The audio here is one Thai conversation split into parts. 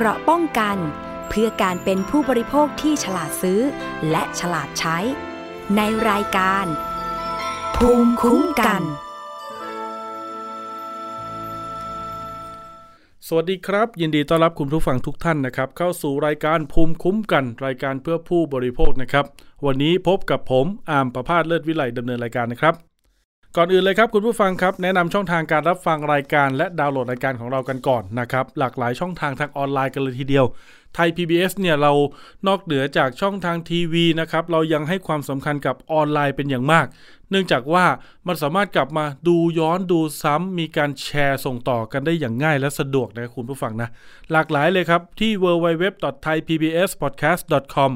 เกราะป้องกัน เพื่อการเป็นผู้บริโภคที่ฉลาดซื้อ และฉลาดใช้ ในรายการ ภูมิคุ้มกัน สวัสดีครับ ยินดีต้อนรับคุณผู้ฟังทุกท่านนะครับ เข้าสู่รายการภูมิคุ้มกัน รายการเพื่อผู้บริโภคนะครับ วันนี้พบกับผมอามประพาสเลิศวิไลดำเนินรายการนะครับ ก่อนอื่นเลยครับคุณผู้ฟังครับ แนะนำช่องทางการรับฟังรายการและดาวน์โหลดรายการของเรากันก่อนนะครับ หลากหลายช่องทางทางออนไลน์กันเลยทีเดียวไทย PBS เนี่ยเรานอกเหนือจากช่องทางทีวีนะครับเรายังให้ความสำคัญกับออนไลน์เป็นอย่างมาก เนื่องจากว่ามันสามารถกลับมาดูย้อนดูซ้ำมีการแชร์ส่งต่อกันได้อย่างง่ายและสะดวกนะคุณผู้ฟังนะ หลากหลายเลยครับที่ www.thaipbspodcast.com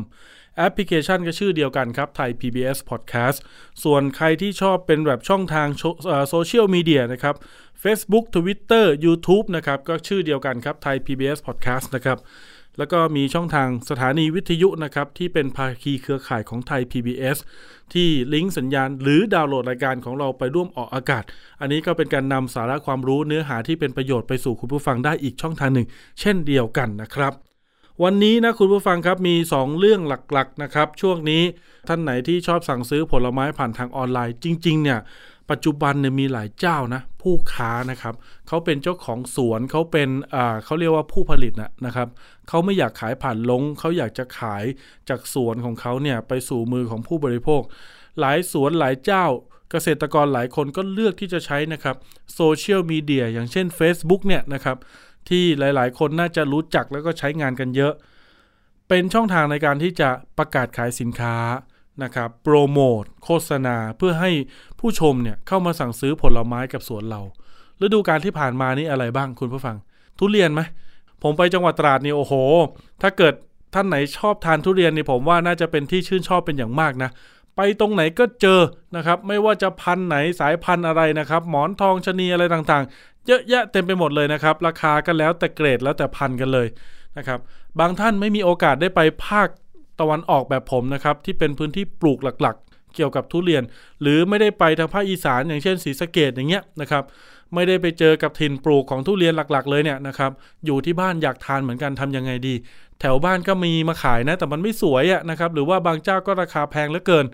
แอปพลิเคชันก็ชื่อเดียวกันครับไทย PBS Podcast ส่วนใครที่ชอบเป็นแบบช่องทางโซเชียลมีเดียนะครับ Facebook Twitter YouTube นะครับก็ชื่อเดียวกันครับไทย PBS Podcast นะครับแล้วก็มีช่องทางสถานีวิทยุนะครับ ที่เป็นภาคีเครือข่ายของไทย PBS ที่ลิงก์สัญญาณ หรือดาวน์โหลดรายการของเราไปร่วมออกอากาศ อันนี้ก็เป็นการนำสาระความรู้เนื้อหาที่เป็นประโยชน์ไปสู่คุณผู้ฟังได้อีกช่องทางหนึ่ง เช่นเดียวกันนะครับ วันนี้นะคุณผู้ฟังครับมี 2 เรื่องหลักๆนะครับช่วงนี้ท่านไหนที่ชอบสั่งซื้อผลไม้ผ่านทางออนไลน์ จริงๆเนี่ยปัจจุบันเนี่ยมีหลายเจ้านะผู้ค้านะครับเขาเป็นเจ้าของสวนเขาเป็นอ่าเขาเรียกว่าผู้ผลิตนะนะครับเขาไม่อยากขายผ่านลงเขาอยากจะขายจากสวนของเขาเนี่ยไปสู่มือของผู้บริโภค หลายสวนหลายเจ้าเกษตรกรหลายคนก็เลือกที่จะใช้นะครับโซเชียลมีเดียอย่างเช่น Facebook เนี่ยนะครับ ที่หลาย ๆ คนน่าจะรู้จักแล้วก็ใช้งานกันเยอะ เป็นช่องทางในการที่จะประกาศขายสินค้านะครับโปรโมทโฆษณาเพื่อให้ผู้ชมเนี่ยเข้ามาสั่งซื้อผลไม้กับสวนเราฤดูการที่ผ่านมานี่อะไรบ้างคุณผู้ฟัง ทุเรียนไหมผมไปจังหวัดตราดนี่โอ้โห ถ้าเกิดท่านไหนชอบทานทุเรียนนี่ผมว่าน่าจะเป็นที่ชื่นชอบเป็นอย่างมากนะ ไปตรงไหนก็เจอนะครับ ไม่ว่าจะพันธุ์ไหนสายพันธุ์อะไรนะครับ หมอนทองชะนีอะไรต่างๆ เยอะแยะเต็มไปหมดเลยนะครับ ราคาก็แล้วแต่เกรดแล้วแต่พันกันเลยนะครับ บางท่านไม่มีโอกาสได้ไปภาคตะวันออกแบบผมนะครับ ที่เป็นพื้นที่ปลูกหลักๆ เกี่ยวกับทุเรียน หรือไม่ได้ไปทางภาคอีสานอย่างเช่นศรีสะเกดอย่างเงี้ยนะครับไม่ได้ไปเจอกับถิ่นปลูกของทุเรียนหลัก ๆ เลยเนี่ยนะครับอยู่ที่บ้านอยากทานเหมือนกันทำยังไงดี แถวบ้านก็มีมาขายนะ แต่มันไม่สวยอะนะครับหรือว่าบางเจ้าก็ราคาแพงเหลือเกิน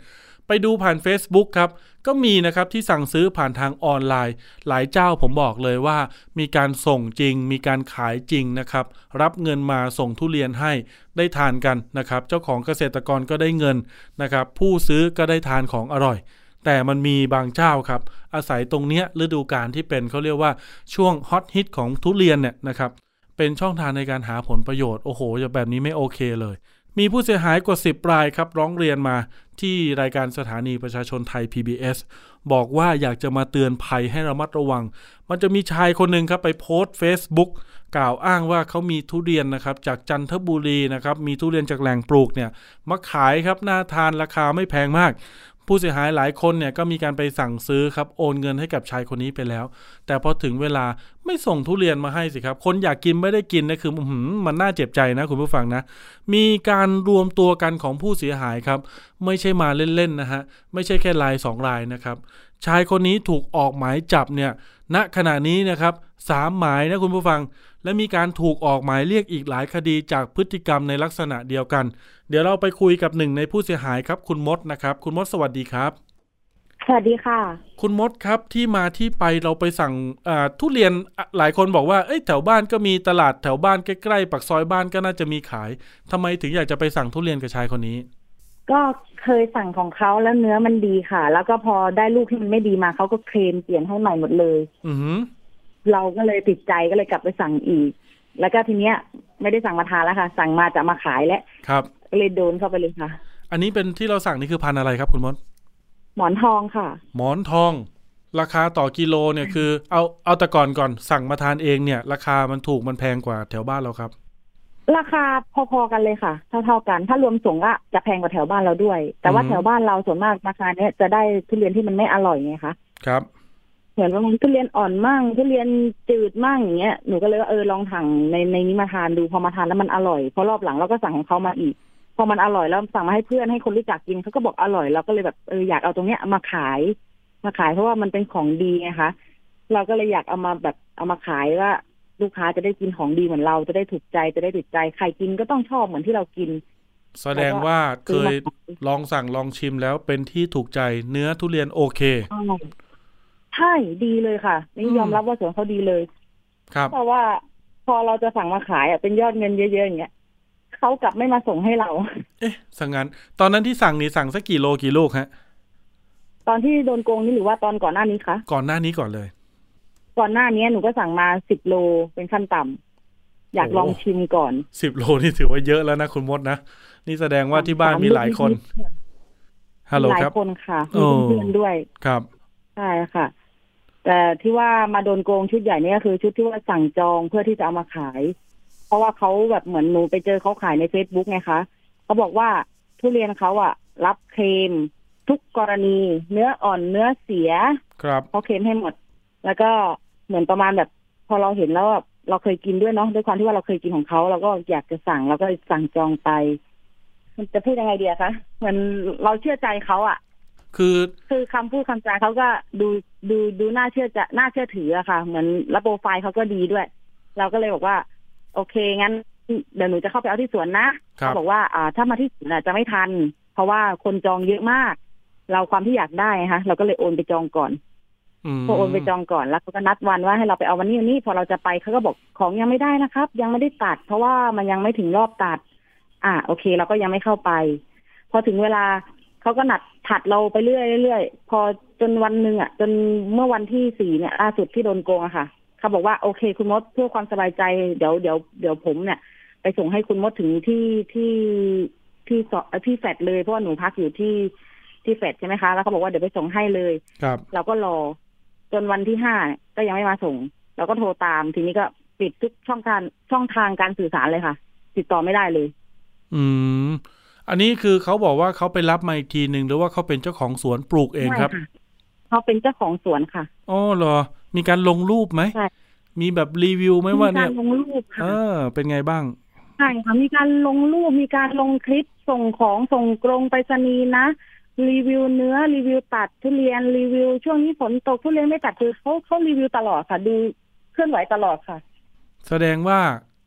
ไปดูผ่าน Facebook ครับ ก็มีนะครับที่สั่งซื้อผ่านทางออนไลน์ หลายเจ้าผมบอกเลยว่า มีการส่งจริง มีการขายจริงนะครับ รับเงินมาส่งทุเรียนให้ได้ทานกันนะครับ เจ้าของเกษตรกรก็ได้เงินนะครับ ผู้ซื้อก็ได้ทานของอร่อย แต่มันมีบางเจ้าครับ อาศัยตรงเนี้ยฤดูกาลที่เป็นเขาเรียกว่าช่วงฮอตฮิตของทุเรียนเนี่ยนะครับเป็นช่องทางในการหาผลประโยชน์โอ้โหจะแบบนี้ไม่โอเคเลยมีผู้เสียหายกว่า 10 รายครับ ร้องเรียนมา ที่รายการสถานีประชาชนไทย PBS บอกว่าอยากจะมาเตือนภัยให้ระมัดระวัง มันจะมีชายคนหนึ่งครับไปโพสต์ Facebook กล่าวอ้างว่าเขามีทุเรียนนะครับจากจันทบุรีนะครับมีทุเรียนจากแหล่งปลูกเนี่ยมาขายครับน่าทานราคาไม่แพงมาก ผู้เสียหายหลายคนเนี่ยก็มีการไปสั่งซื้อครับโอนเงินให้กับชายคนนี้ไปแล้ว แต่พอถึงเวลาไม่ส่งทุเรียนมาให้สิครับ คนอยากกินไม่ได้กินนะคืออื้อมันน่าเจ็บใจนะคุณผู้ฟังนะ มีการรวมตัวกันของผู้เสียหายครับ ไม่ใช่มาเล่นๆนะฮะไม่ใช่แค่ลายสองลายนะครับ ชายคนนี้ถูกออกหมายจับเนี่ยณขณะนี้นะครับสามหมายนะคุณผู้ฟัง และมีการถูกออกหมายเรียกอีกหลายคดีจากพฤติกรรมในลักษณะเดียวกัน เดี๋ยวเราไปคุยกับหนึ่งในผู้เสียหายครับคุณมดนะครับ คุณมดสวัสดีครับ สวัสดีค่ะ คุณมดครับที่มาที่ไปเราไปสั่งอ่าทุเรียนอะหลายคนบอกว่าเอ้ยแถวบ้านก็มีตลาดแถวบ้านใกล้ๆปักซอยบ้านก็น่าจะมีขายทำไมถึงอยากจะไปสั่งทุเรียนกับชายคนนี้ ก็เคยสั่งของเขาแล้วเนื้อมันดีค่ะ แล้วก็พอได้ลูกที่มันไม่ดีมาเขาก็เคลมเปลี่ยนให้ใหม่หมดเลย อือหือเราก็เลยติดใจก็เลยกลับไปสั่งอีก แล้วก็ทีเนี้ย ไม่ได้สั่งมาทานแล้วค่ะ สั่งมาจะมาขายแล้วครับก็เลยโดนเข้าไปเลยค่ะ อันนี้เป็นที่เราสั่งนี่คือพันธุ์อะไรครับคุณมดหมอนทองค่ะ หมอนทอง ราคาต่อกิโลเนี่ยคือ เอาเอาแต่ก่อนก่อนสั่งมาทานเองเนี่ย ราคามันถูกมันแพงกว่าแถวบ้านเราครับ ราคาพอๆกันเลยค่ะ เท่าๆกัน ถ้ารวมส่งก็จะแพงกว่าแถวบ้านเราด้วย แต่ว่าอืมแถวบ้านเราส่วนมากราคาเนี้ยจะได้ทุเรียนที่มันไม่อร่อยไงคะครับ เหมือนว่ามันทุเรียนอ่อนมั่งทุเรียนจืดมั่งอย่างเงี้ยหนูก็เลยว่าเออลองถังในในนี้มาทานดูพอมาทานแล้วมันอร่อยพอรอบหลังเราก็สั่งของเขามาอีกพอมันอร่อยแล้วสั่งมาให้เพื่อนให้คนรู้จักกินเขาก็บอกอร่อยเราก็เลยแบบเอออยากเอาตรงเนี้ยมาขาย มาขายเพราะว่ามันเป็นของดีไงคะเราก็เลยอยากเอามาแบบเอามาขายว่า ลูกค้าจะได้กินของดีเหมือนเราจะได้ถูกใจจะได้ติดใจใครกินก็ต้องชอบเหมือนที่เรากิน แสดงว่าเคยลองสั่งลองชิมแล้วเป็นที่ถูกใจเนื้อทุเรียนโอเคใช่ดีเลยค่ะ นี่อืมยอมรับว่าสวนเขาดีเลยครับเพราะว่าพอเราจะสั่งมาขายอะเป็นยอดเงินเยอะๆอย่างเงี้ยเขากลับไม่มาส่งให้เรา เอ๊ะสังงั้น ตอนนั้นที่สั่งนี่สั่งสักกี่โลกี่ลูกฮะ ตอนที่โดนโกงนี่หรือว่าตอนก่อนหน้านี้คะ ก่อนหน้านี้ก่อนเลย ก่อนหน้านี้หนูก็สั่งมาสิบโลเป็นขั้นต่ำอยากโอ้ลองชิมก่อนสิบโลนี่ถือว่าเยอะแล้วนะคุณมดนะนี่แสดงว่าที่บ้านมีหลายคนฮัลโหลหลายครับคนค่ะโอ้มีเพื่อนๆด้วยครับใช่ค่ะ แต่ที่ว่ามาโดนโกงชุดใหญ่เนี่ยก็คือ ชุดที่ว่าสั่งจองเพื่อที่จะเอามาขาย เพราะว่าเขาแบบเหมือนหนูไปเจอเขาขายในเฟซบุ๊กไงคะเขาบอกว่าทุเรียนเขาอะรับเคลมทุกกรณี เนื้ออ่อนเนื้อเสีย ครับเขาเคลมให้หมด แล้วก็ เหมือนประมาณแบบ พอเราเห็นแล้วแบบเราเคยกินด้วยเนาะด้วยความที่ว่าเราเคยกินของเขาเราก็อยากจะสั่งเราก็สั่งจองไป มันจะพูดยังไงเดียคะเหมือนเราเชื่อใจเขาอะคือคือคำพูดคำจาเขาก็ดูดูดูน่าเชื่อจะน่าเชื่อถืออะค่ะ เหมือนระโปรไฟล์เขาก็ดีด้วย เราก็เลยบอกว่า โอเคงั้นเดี๋ยวหนูจะเข้าไปเอาที่สวนนะครับเขาบอกว่าอ่า ถ้ามาที่สวนอะจะไม่ทัน เพราะว่าคนจองเยอะมาก เราความที่อยากได้นะคะเราก็เลยโอนไปจองก่อนอืม พอโอนไปจองก่อนแล้วเขาก็นัดวันว่าให้เราไปเอาวันนี้วันนี้พอเราจะไปเขาก็บอกของยังไม่ได้นะครับ ยังไม่ได้ตัด เพราะว่ามันยังไม่ถึงรอบตัด อ่าโอเค เราก็ยังไม่เข้าไป พอถึงเวลาเขาก็นัดถัดเราไปเรื่อยเรื่อยพอจนวันหนึ่งอะ จนเมื่อวันที่สี่เนี่ยล่าสุดที่โดนโกงอะค่ะเขาบอกว่าโอเค คุณมดเพื่อความสบายใจเดี๋ยวเดี๋ยวเดี๋ยวผมเนี่ย ไปส่งให้คุณมดถึงที่ที่ที่สที่แฟดเลยเพราะว่าหนูพักอยู่ที่ที่แฟดใช่ไหมคะ แล้วเขาบอกว่าเดี๋ยวไปส่งให้เลยครับเราก็รอ จนวันที่ห้าก็ยังไม่มาส่ง เราก็โทรตามทีนี้ก็ปิดทุกช่องทางช่องทางการสื่อสารเลยค่ะ ติดต่อไม่ได้เลย อืม อันนี้คือเขาบอกว่าเขาไปรับมาอีกทีหนึ่งหรือว่าเขาเป็นเจ้าของสวนปลูกเองครับไม่ะเขาเป็นเจ้าของสวนค่ะอ๋อเหรอ มีการลงรูปไหมใช่มีแบบรีวิวไหมว่ามีเนี่กายรลงรูปเอค่ะอเป็นไงบ้างใช่ค่ะมีการลงรูปมีการลงคลิปส่งของส่งกรงไปรษณีย์นะ รีวิวเนื้อรีวิวตัดทุเรียนรีวิว ช่วงนี้ฝนตกทุเรียนไม่ตัดคือเขาเขารีวิวตลอดค่ะ ดูเคลื่อนไหวตลอดค่ะ แสดงว่า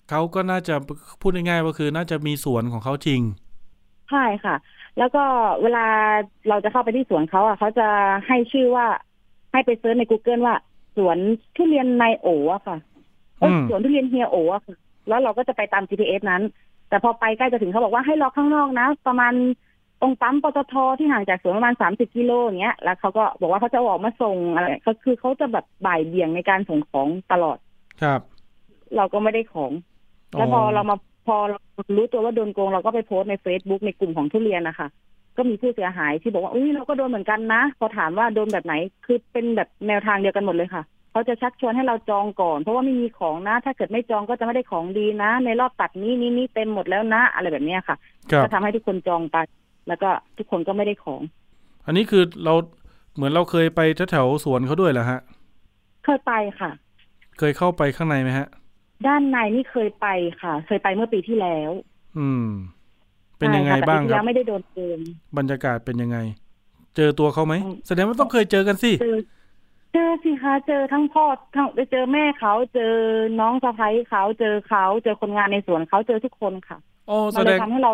เขาก็น่าจะพูดง่ายๆว่าคือน่าจะมีสวนของเขาจริงใช่ค่ะ แล้วก็เวลาเราจะเข้าไปที่สวนเขาอะเขาจะให้ชื่อว่า ให้ไปเซิร์ชใน Google ว่า สวนทุเรียนนายโออะค่ะเอ้ยอืมสวนทุเรียนเฮียโออะค่ะ แล้วเราก็จะไปตาม GPS นั้น แต่พอไปใกล้จะถึงเขาบอกว่าให้รอข้างนอกนะ ประมาณ ตรงปั๊มปตทที่ห่างจากสวนประมาณสามสิบกิโลอย่างเงี้ย แล้วเขาก็บอกว่าเขาจะออกมาส่งอะไรก็คือเขาจะแบบบ่ายเบี่ยงในการส่งของตลอด ครับ เราก็ไม่ได้ของ แล้วพอเรามาพอเรารู้ตัวว่าโดนโกงเราก็ไปโพสต์ใน Facebook ในกลุ่มของทุเรียนนะคะก็มีผู้เสียหายที่บอกว่าอุ้ยเราก็โดนเหมือนกันนะ พอถามว่าโดนแบบไหนคือเป็นแบบแนวทางเดียวกันหมดเลยค่ะเขาจะชักชวนให้เราจองก่อน เพราะว่าไม่มีของนะ ถ้าเกิดไม่จองก็จะไม่ได้ของดีนะ ในรอบตัดนี้นี้นี้เต็มหมดแล้วนะ อะไรแบบเนี้ยค่ะครับก็ทำให้ทุกคนจองไป แล้วก็ทุกคนก็ไม่ได้ของ อันนี้คือเราเหมือนเราเคยไปแถวๆสวนเขาด้วยเหรอฮะ เคยไปค่ะ เคยเข้าไปข้างในไหมฮะ ด้านในนี่เคยไปค่ะ เคยไปเมื่อปีที่แล้ว อืม เป็นยังไงใช่ค่ะแต่บ้างปีที่ครัแล้บวไม่ได้โดนโกงบรรยากาศเป็นยังไง เจอตัวเขาไหมอืมแสดงว่าต้องเคยเจอกันสิเจอเจอสิคะเจอทั้งพ่อทั้งไปเจอแม่เขาเจอน้องสะใภ้เขาเจอเขาเจอคนงานในสวนเขาเจอทุกคนค่ะโอ้แสมันดเลยงทำให้เรา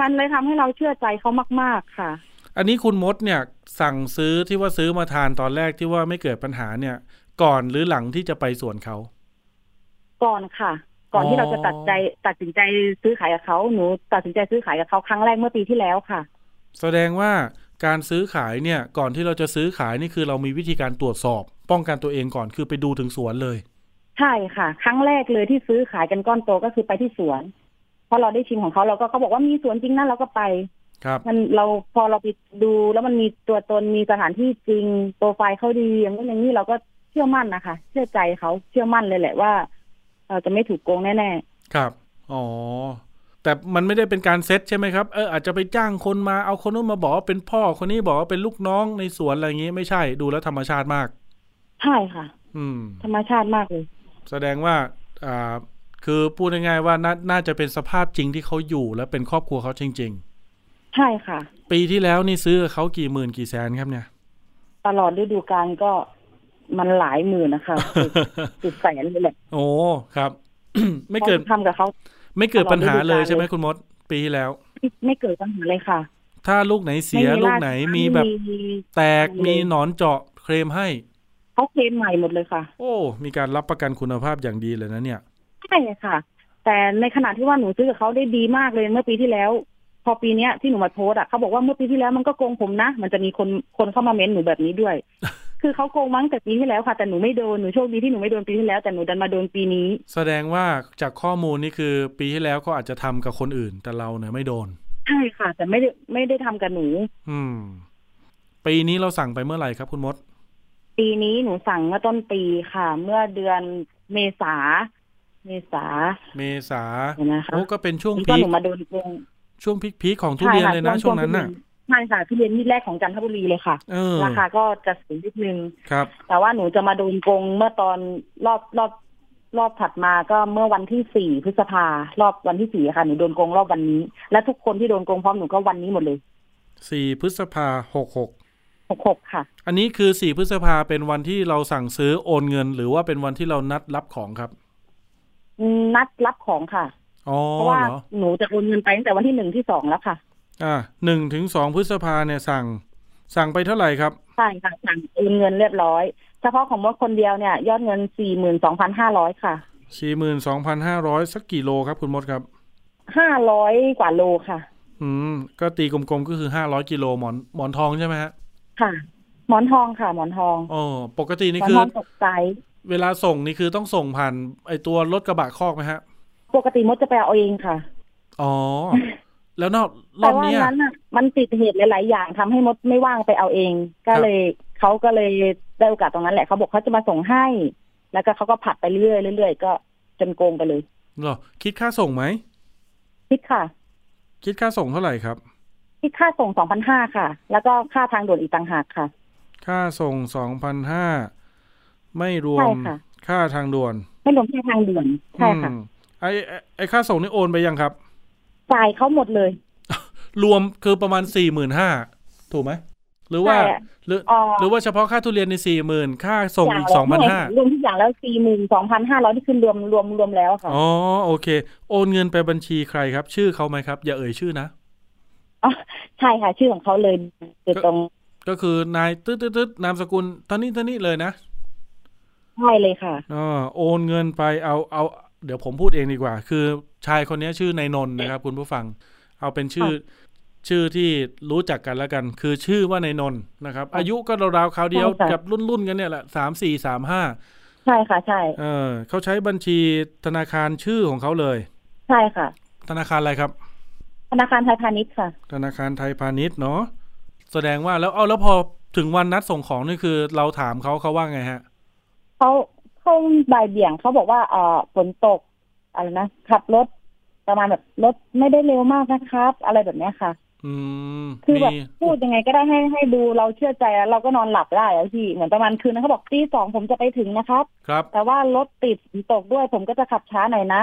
มันเลยทำให้เราเชื่อใจเขามาก ๆ ค่ะ อันนี้คุณมดเนี่ยสั่งซื้อที่ว่าซื้อมาทานตอนแรกที่ว่าไม่เกิดปัญหาเนี่ย ก่อนหรือหลังที่จะไปสวนเขา ก่อนค่ะ ก่อนอ๋อที่เราจะตัดใจตัดสินใจซื้อขายกับเขาหนูตัดสินใจซื้อขายกับเขาครั้งแรกเมื่อปีที่แล้วค่ะ แสดงว่าการซื้อขายเนี่ย ก่อนที่เราจะซื้อขายนี่คือเรามีวิธีการตรวจสอบ ป้องกันตัวเองก่อนคือไปดูถึงสวนเลย ใช่ค่ะ ครั้งแรกเลยที่ซื้อขายกันก้อนโตก็คือไปที่สวน พอเราได้ชิมของเขาเราก็เขาบอกว่ามีสวนจริงนะเราก็ไปครับมันเราพอเราไปดูแล้วมันมีตัวตนมีสถานที่จริงโปรไฟล์เขาดีอย่างนู้นอย่างนี้เราก็เชื่อมั่นนะคะ เชื่อใจเขาเชื่อมั่นเลยแหละว่าเราจะไม่ถูกโกงแน่ครับอ๋อแต่มันไม่ได้เป็นการเซตใช่ไหมครับเอออาจจะไปจ้างคนมาเอาคนนู้นมาบอกว่าเป็นพ่อคนนี้บอกว่าเป็นลูกน้องในสวนอะไรอย่างงี้ไม่ใช่ดูแล้วธรรมชาติมากๆใช่ค่ะ อืม ธรรมชาติมากเลย แสดงว่าอ่า คือพูดง่ายๆว่านาน่าจะเป็นสภาพจริงที่เขาอยู่และเป็นครอบครัวเขาจริงใช่ค่ะๆปีที่แล้วนี่ซื้อกับเขากี่หมื่นกี่แสนครับเนี่ย ตลอดฤดูกาลก็มันหลายหมื่นนะคะสุดสุดแสนเลยแหละโอ้ครับ ไม่เกิดทำกับเขาไม่เกิดปัญหาเลยตลอดฤดูกาลใช่ไหมคุณมด ปีที่แล้วไม่ไม่เกิดปัญหาเลยค่ะ ถ้าลูกไหนเสียไม่ลูกไหนาช้ามีแบบมีแตกเลยมีหนอนเจาะเคลมให้เขาเคลมใหม่หมดเลยค่ะ โอ้ มีการรับประกันคุณภาพอย่างดีเลยนะเนี่ย ใช่ค่ะ แต่ในขณะที่ว่าหนูซื้อกับเขาได้ดีมากเลยเมื่อปีที่แล้ว พอปีเนี้ยที่หนูมาโพสต์อะเขาบอกว่าเมื่อปีที่แล้วมันก็โกงผมนะ มันจะมีคนคนเข้ามาเม้นหนูแบบนี้ด้วย คือเขาโกงมั้งแต่ปีที่แล้วค่ะ แต่หนูไม่โดนหนูโชคดีที่หนูไม่โดนปีที่แล้วแต่หนูดันมาโดนปีนี้ แสดงว่าจากข้อมูลนี่คือ ปีที่แล้วก็อาจจะทำกับคนอื่น แต่เราเนี่ยไม่โดนใช่ค่ะ แต่ไม่ได้ไม่ได้ทำกับหนู อืม ปีนี้เราสั่งไปเมื่อไหร่ครับคุณมด ปีนี้หนูสั่งเมื่อต้นปีค่ะ เมื่อเดือนเมษา เมษาเมษาเห็นนะคะโอ้ก็เป็นช่วงก็พีหคนูมาโดนโกงช่วงพีคๆของทุเรียนเลยนะช่วงนั้นน่ะใช่ค่ะทุเรียนที่แรกของจันทบุรีเลยค่ะเออราคาก็จะสูงนิดนึงครับ แต่ว่าหนูจะมาโดนโกงเมื่อตอนรอบรอบรอบถัดมาก็เมื่อวันที่สี่พฤษภารอบวันที่สี่ค่ะหนูโดนโกงรอบวันนี้ และทุกคนที่โดนโกงพร้อมหนูก็วันนี้หมดเลยสี่พฤษภาหกหกหกหกค่ะ อันนี้คือสี่พฤษภาเป็นวันที่เราสั่งซื้อโอนเงิน หรือว่าเป็นวันที่เรานัดรับของครับ นัดรับของค่ะอ๋อเพราะว่าเหรอหนูจะโอนเงินไปตั้งแต่วันที่หนึ่งที่สองแล้วค่ะ อ่าหนึ่งถึงสองพฤษภาเนี่ยสั่ง สั่งไปเท่าไหร่ครับใช่ค่ะสั่งโอนเงินเรียบร้อย เฉพาะของมดคนเดียวเนี่ย ยอดเงินสี่หมื่นสองพันห้าร้อยค่ะสี่หมื่นสองพันห้าร้อยสักกี่โลครับคุณมดครับห้าร้อยกว่าโลค่ะ อืม ก็ตีกลมๆก็คือห้าร้อยกิโลหมอนหมอนทองใช่ไหมฮะ ค่ะ หมอนทองค่ะ หมอนทองอ๋อปกติหมนี่อนคือทองตกใจ เวลาส่งนี่คือต้องส่งผ่านไอตัวรถกระบะคอกไหมฮะ ปกติมดจะไปเอาเองค่ะ อ๋อ แล้วนอกรแต่อบว่าเนี้ยนั้นน่ะมันติดเหตุหลาย ๆ อย่างทำให้มดไม่ว่างไปเอาเอง ก็ครับเลยเขาก็เลยได้โอกาสตรงนั้นแหละเขาบอกเขาจะมาส่งให้ แล้วก็เขาก็ผัดไปเรื่อยๆเรื่อยๆก็จนโกงไปเลยเหรอคิดค่าส่งไหมคิดค่ะ คิดค่าส่งเท่าไหร่ครับ คิดค่าส่งสองพันห้าค่ะ แล้วก็ค่าทางด่วนอีกต่างหากค่ะ ค่าส่งสองพันห้า ไม่รวใช่มค่ะค่าทางด่วน ไม่รวมค่าทางด่วนใช่ค่ะอืมไอไอ้ไอค่าส่งนี่โอนไปยังครับจ่ายเขาหมดเลย รวมคือประมาณสี่หมื่นห้าถูกไหมหรือว่าใช่อะหรืออ๋อหรือว่าเฉพาะค่าทุเรียนในสี่หมื่นค่าส่งอีกสองพันห้ารวมทุกอย่างแล้วสี่หมื่นสองพันห้าร้อยที่ขึ้นรวมรวมรวมแล้วค่ะอ๋อโอเค โอนเงินไปบัญชีใครครับ ชื่อเขาไหมครับ อย่าเอ่ยชื่อนะอ๋อใช่ค่ะ ชื่อของเขาเลยอยู่ตรง ก็คือนายตึ๊ดตึ๊ดตึ๊ดนามสกุลท่านี้ท่านี้เลยนะ ใช่เลยค่ะอ๋อโอนเงินไปเอาเอา เดี๋ยวผมพูดเองดีกว่า คือชายคนนี้ชื่อนายนนท์นะครับ คุณผู้ฟัง เอาเป็นชื่อ ชื่อที่รู้จักกันแล้วกัน คือชื่อว่านายนนท์นะครับ อายุก็ราวๆคราวเดียวใช่ค่ะกับรุ่นรุ่นๆกันเนี่ยแหละสามสี่สามห้าใช่ค่ะ ใช่ เออเขาใช้บัญชีธนาคารชื่อของเขาเลย ใช่ค่ะ ธนาคารอะไรครับ ธนาคารไทยพาณิชย์ค่ะ ธนาคารไทยพาณิชย์เนาะแสดงว่าแล้วเอาแล้วพอถึงวันนัดส่งของนี่คือ เราถามเขาเขาว่าไงฮะ เขาเขาบ่ายเบี่ยงเขาบอกว่าเอ่อฝนตกอะไรนะขับรถประมาณแบบรถไม่ได้เร็วมากนะครับ อะไรแบบเนี้ยค่ะ อืมคือแบบมีพูดยังไงก็ได้ให้ให้ดูเราเชื่อใจแล้วเราก็นอนหลับได้แล้วพี่เหมือนประมาณคืนนั้นเขาบอกตีสองผมจะไปถึงนะครับ ครับ แต่ว่ารถติดฝนตกด้วย ผมก็จะขับช้าหน่อยนะ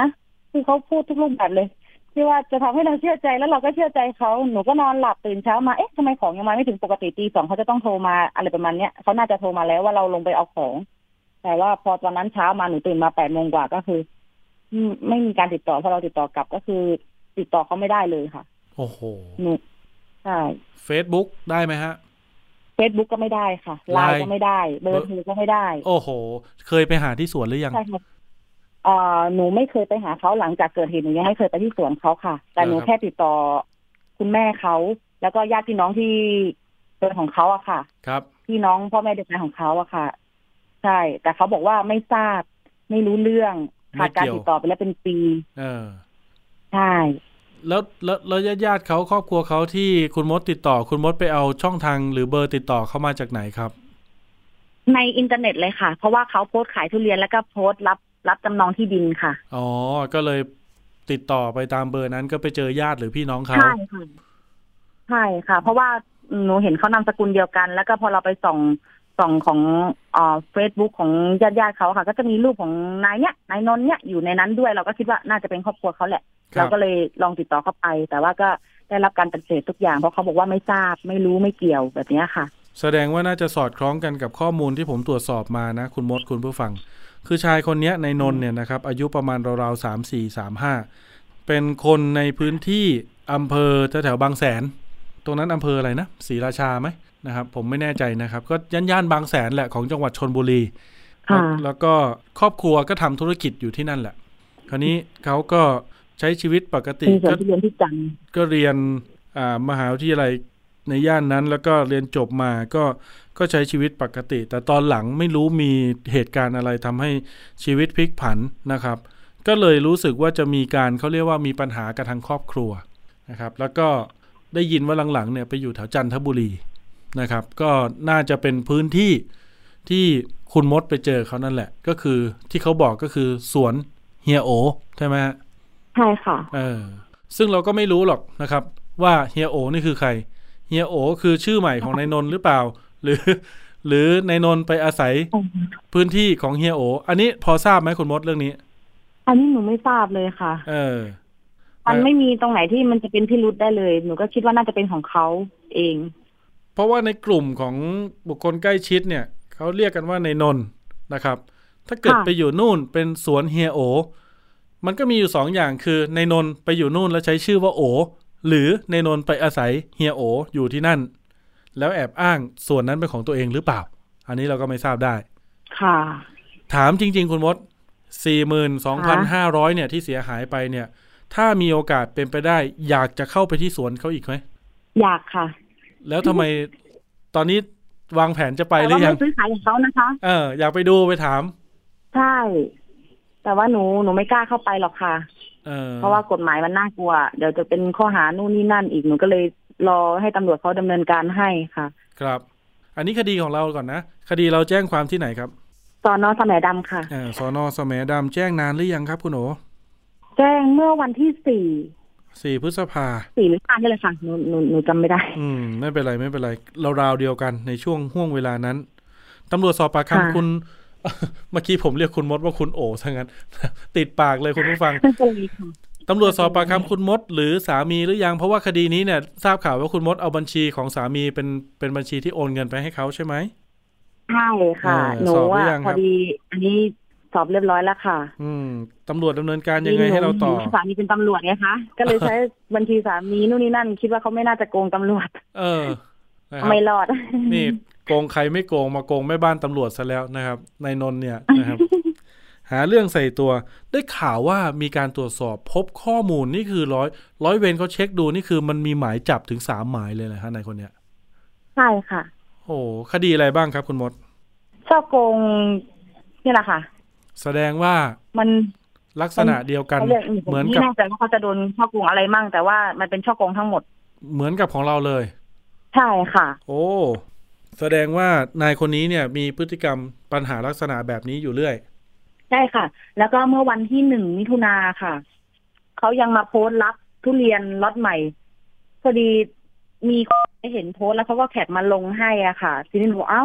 คือเขาพูดทุกรูปแบบเลยที่ว่าจะทำให้เราเชื่อใจแล้วเราก็เชื่อใจเขาหนูก็นอนหลับตื่นเช้ามาเอ๊ะทำไมของยังมาไม่ถึงปกติตีสองเขาจะต้องโทรมาอะไรประมาณเนี้ยเขาน่าจะโทรมาแล้วว่าเราลงไปเอาของ แต่ว่าพอตอนนั้นเช้ามาหนูตื่นมาแปดโมงกว่าก็คืออืมไม่มีการติดต่อพอเราติดต่อกลับก็คือ ติดต่อเขาไม่ได้เลยค่ะ โอ้โหหนูใช่ Facebook ได้ไหมฮะเฟซบุ๊กก็ไม่ได้ค่ะไลน์ Line ก็ไม่ได้ เบอร์โทรก็ไม่ได้ โอ้โห เคยไปหาที่สวนหรือยังใช่ค่ะเอ่อหนูไม่เคยไปหาเขาหลังจากเกิดเหตุหนูยังไม่เคยไปที่สวนเขาค่ะ แต่หนูเหรอครับแค่ติดต่อคุณแม่เขาแล้วก็ญาติพี่น้องที่เป็นของเขาอะค่ะ ครับ พี่น้องพ่อแม่เด็กชายของเขาอะค่ะ ใช่ แต่เขาบอกว่าไม่ทราบ ไม่รู้เรื่องขาดการติดต่อไปแล้วเป็นปีเออใช่แล้วแล้วแล้วญาติญาติๆเขาครอบครัวเขาที่คุณมดติดต่อ คุณมดไปเอาช่องทางหรือเบอร์ติดต่อเข้ามาจากไหนครับ ในอินเทอร์เน็ตเลยค่ะ เพราะว่าเขาโพสต์ขายทุเรียนแล้วก็โพสต์รับรับจำนองที่ดินค่ะ อ๋อ ก็เลยติดต่อไปตามเบอร์นั้นก็ไปเจอญาติหรือพี่น้องเขาใช่ค่ะใช่ค่ะ เพราะว่าหนูเห็นเขานามสกุลเดียวกัน แล้วก็พอเราไปส่อง ส่องของเอ่อเฟซบุ๊กของญาติญาติๆเขาค่ะ ก็จะมีรูปของนายเนี้ยนายนนท์เนี้ยอยู่ในนั้นด้วยเราก็คิดว่าน่าจะเป็นครอบครัวเขาแหละ ครัเราบก็เลยลองติดต่อเข้าไป แต่ว่าก็ได้รับการปฏิเสธทุกอย่างเพราะเขาบอกว่าไม่ทราบไม่รู้ไม่เกี่ยวแบบเนี้ยค่ะ แสดงว่าน่าจะสอดคล้องกันกับข้อมูลที่ผมตรวจสอบมานะ คุณมดคุณผู้ฟัง คือชายคนนี้ในนนท์เนี่ยนะครับ อายุประมาณราวๆสามสี่สามห้าเป็นคนในพื้นที่อำเภอแถวๆบางแสน ตรงนั้นอำเภออะไรนะศรีราชาไหม นะครับ ผมไม่แน่ใจนะครับ ก็ย่านย่านๆบางแสนแหละของจังหวัดชนบุรีค่ะแล้วก็ครอบครัวก็ทำธุรกิจอยู่ที่นั่นแหละ คราวนี้เขาก็ใช้ชีวิตปกติมีสวนก็ทุเรียนที่จันทร์ก็เรียนอ่ามหาวิทยาลัยในย่านนั้น แล้วก็เรียนจบมาก็ก็ใช้ชีวิตปกติ แต่ตอนหลังไม่รู้มีเหตุการณ์อะไรทำให้ชีวิตพลิกผันนะครับ ก็เลยรู้สึกว่าจะมีการเขาเรียกว่ามีปัญหากับทางครอบครัวนะครับ แล้วก็ได้ยินว่าหลังๆเนี่ยไปอยู่แถวจันทบุรี นะครับ ก็น่าจะเป็นพื้นที่ที่คุณมดไปเจอเขานั่นแหละ ก็คือที่เขาบอกก็คือสวนเฮียโอใช่ไหมฮะใช่ค่ะเออซึ่งเราก็ไม่รู้หรอกนะครับ ว่าเฮียโอนี่คือใครเฮียโอคือชื่อใหม่ของนายนนท์หรือเปล่า หรือ หรือนายนนท์ไปอาศัยพื้นที่ของเฮียโอ อันนี้พอทราบไหมคุณมดเรื่องนี้ อันนี้หนูไม่ทราบเลยค่ะ เออ มันไม่มีตรงไหนที่มันจะเป็นพิรุษได้เลย หนูก็คิดว่าน่าจะเป็นของเขาเอง เพราะว่าในกลุ่มของบุคคลใกล้ชิดเนี่ยเขาเรียกกันว่านายนนท์นะครับ ถ้าเกิดค่ะไปอยู่นู่นเป็นสวนเฮียโอ มันก็มีอยู่สองอย่างคือนายนนท์ไปอยู่นู่นแล้วใช้ชื่อว่าโอ หรือนายนนท์ไปอาศัยเฮียโออยู่ที่นั่น แล้วแอบอ้างส่วนนั้นเป็นของตัวเองหรือเปล่า อันนี้เราก็ไม่ทราบได้ ค่ะ ถามจริง ๆ คุณมดสี่หมื่นสองพันห้าร้อยเนี่ยที่เสียหายไปเนี่ย ถ้ามีโอกาสเป็นไปได้ อยากจะเข้าไปที่สวนเขาอีกไหมอยากค่ะ แล้วทำไมตอนนี้วางแผนจะไปแต่หรืว่าอยัไม่งซื้อขายของเขานะคะ เออ อยากไปดูไปถาม ใช่ แต่ว่าหนูหนูไม่กล้าเข้าไปหรอกค่ะเออเพราะว่ากฎหมายมันน่ากลัว เดี๋ยวจะเป็นข้อหานู่นนี่นั่นอีกหนูก็เลยรอให้ตำรวจเขาดำเนินการให้ค่ะ ครับ อันนี้คดีของเราก่อนนะคดีเราแจ้งความที่ไหนครับตอนนอสมัยดำค่ะเออสอนอสแมดำแจ้งนานหรือยังครับ คุณโอแจ้งเมื่อวันที่สี่ สี่พฤษภาสี่หรือห้านี่แหละค่ะหนูหนูหนูจำไม่ได้ อืม ไม่เป็นไรไม่เป็นไรเราราวเดียวกันในช่วงห่วงเวลานั้นตำรวจสอบปากค่ะคำคุณเมื่อกี้ผมเรียกคุณมดว่าคุณโอซะงั้น ติดปากเลยคุณผู้ฟังไม่เป็นไรค่ะตำรวจสอบปากคำคุณมด หรือสามีหรือยังเพราะว่าคดีนี้เนี่ย ทราบข่าวว่าคุณมดเอาบัญชีของสามีเป็นเป็นบัญชีที่โอนเงินไปให้เขาใช่ไหมใช่ค่ะเออหนูสอบหรือว่ายังคพรัอบดี อันนี้ สอบเรียบร้อยแล้วค่ะ อืมตำรวจดำเนินการยังไงให้เราต่อหนูสามีเป็นตำรวจไงคะก็เลยใช้บัญชีสามีนู่นนี่นั่น คิดว่าเขาไม่น่าจะโกงตำรวจ เออนะครับไม่รอด นี่โกงใครไม่โกงมาโกงแม่บ้านตำรวจซะแล้วนะครับนายนนท์เนี่ยนะครับ หาเรื่องใส่ตัว ได้ข่าวว่ามีการตรวจสอบพบข้อมูลนี่คือร้อย ร้อยเวรเขาเช็คดูนี่คือมันมีหมายจับถึงสามหมายเลยนะฮะนายคนเนี้ยใช่ค่ะ โอ้คดีอะไรบ้างครับคุณมดช่อโกงนี่แหละค่ะ แสดงว่ามันลักษณะเดียวกันเขาเรียกเหมือนไม่กับแน่ใจว่าเขาจะโดนช่อโกงอะไรมั่ง แต่ว่ามันเป็นช่อโกงทั้งหมด เหมือนกับของเราเลย ใช่ค่ะ โอ้แสดงว่านายคนนี้เนี่ยมีพฤติกรรมปัญหาลักษณะแบบนี้อยู่เรื่อย ใช่ค่ะ แล้วก็เมื่อวันที่หนึ่งมิถุนาค่ะ เขายังมาโพสต์รับทุเรียนล็อตใหม่พอดีมีคนเห็นโพสต์แล้วเขาก็แคปมาลงให้อะค่ะทีนี้หนูเอ้า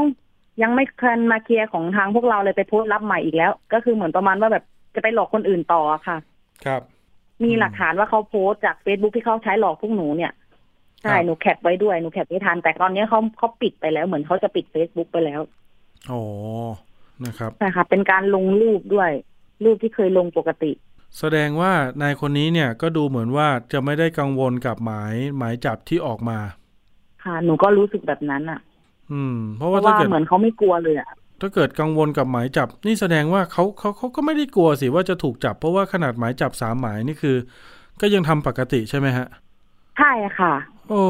ยังไม่เคยมาเคลียร์ของทางพวกเราเลยไปโพสต์รับใหม่อีกแล้ว ก็คือเหมือนประมาณว่าแบบจะไปหลอกคนอื่นต่ออะค่ะ ครับ มีหลักฐานว่าเขาโพสต์จากเฟซบุ๊กที่เขาใช้หลอกพวกหนูเนี่ยใช่ครับหนู cap ไว้ด้วยหนู cap ไม่ทันแต่ตอนนี้เขาเขาปิดไปแล้วเหมือนเขาจะปิดเฟซบุ๊กไปแล้วโอ้นะครับใช่ค่ะเป็นการลงรูปด้วย รูปที่เคยลงปกติ แสดงว่านายคนนี้เนี่ยก็ดูเหมือนว่าจะไม่ได้กังวลกับหมายหมายจับที่ออกมา ค่ะ หนูก็รู้สึกแบบนั้นอะ อืม เพราะเพว่าราะถ้าว่าเกิดเหมือนเขเหมือนเขาไม่กลัวเลยอะถ้าเกิดกังวลกับหมายจับ นี่แสดงว่าเขาเขาเขาก็ไม่ได้กลัวสิว่าจะถูกจับ เพราะว่าขนาดหมายจับสามหมายนี่คือ ก็ยังทำปกติใช่ไหมฮะ ใช่ค่ะ โอ้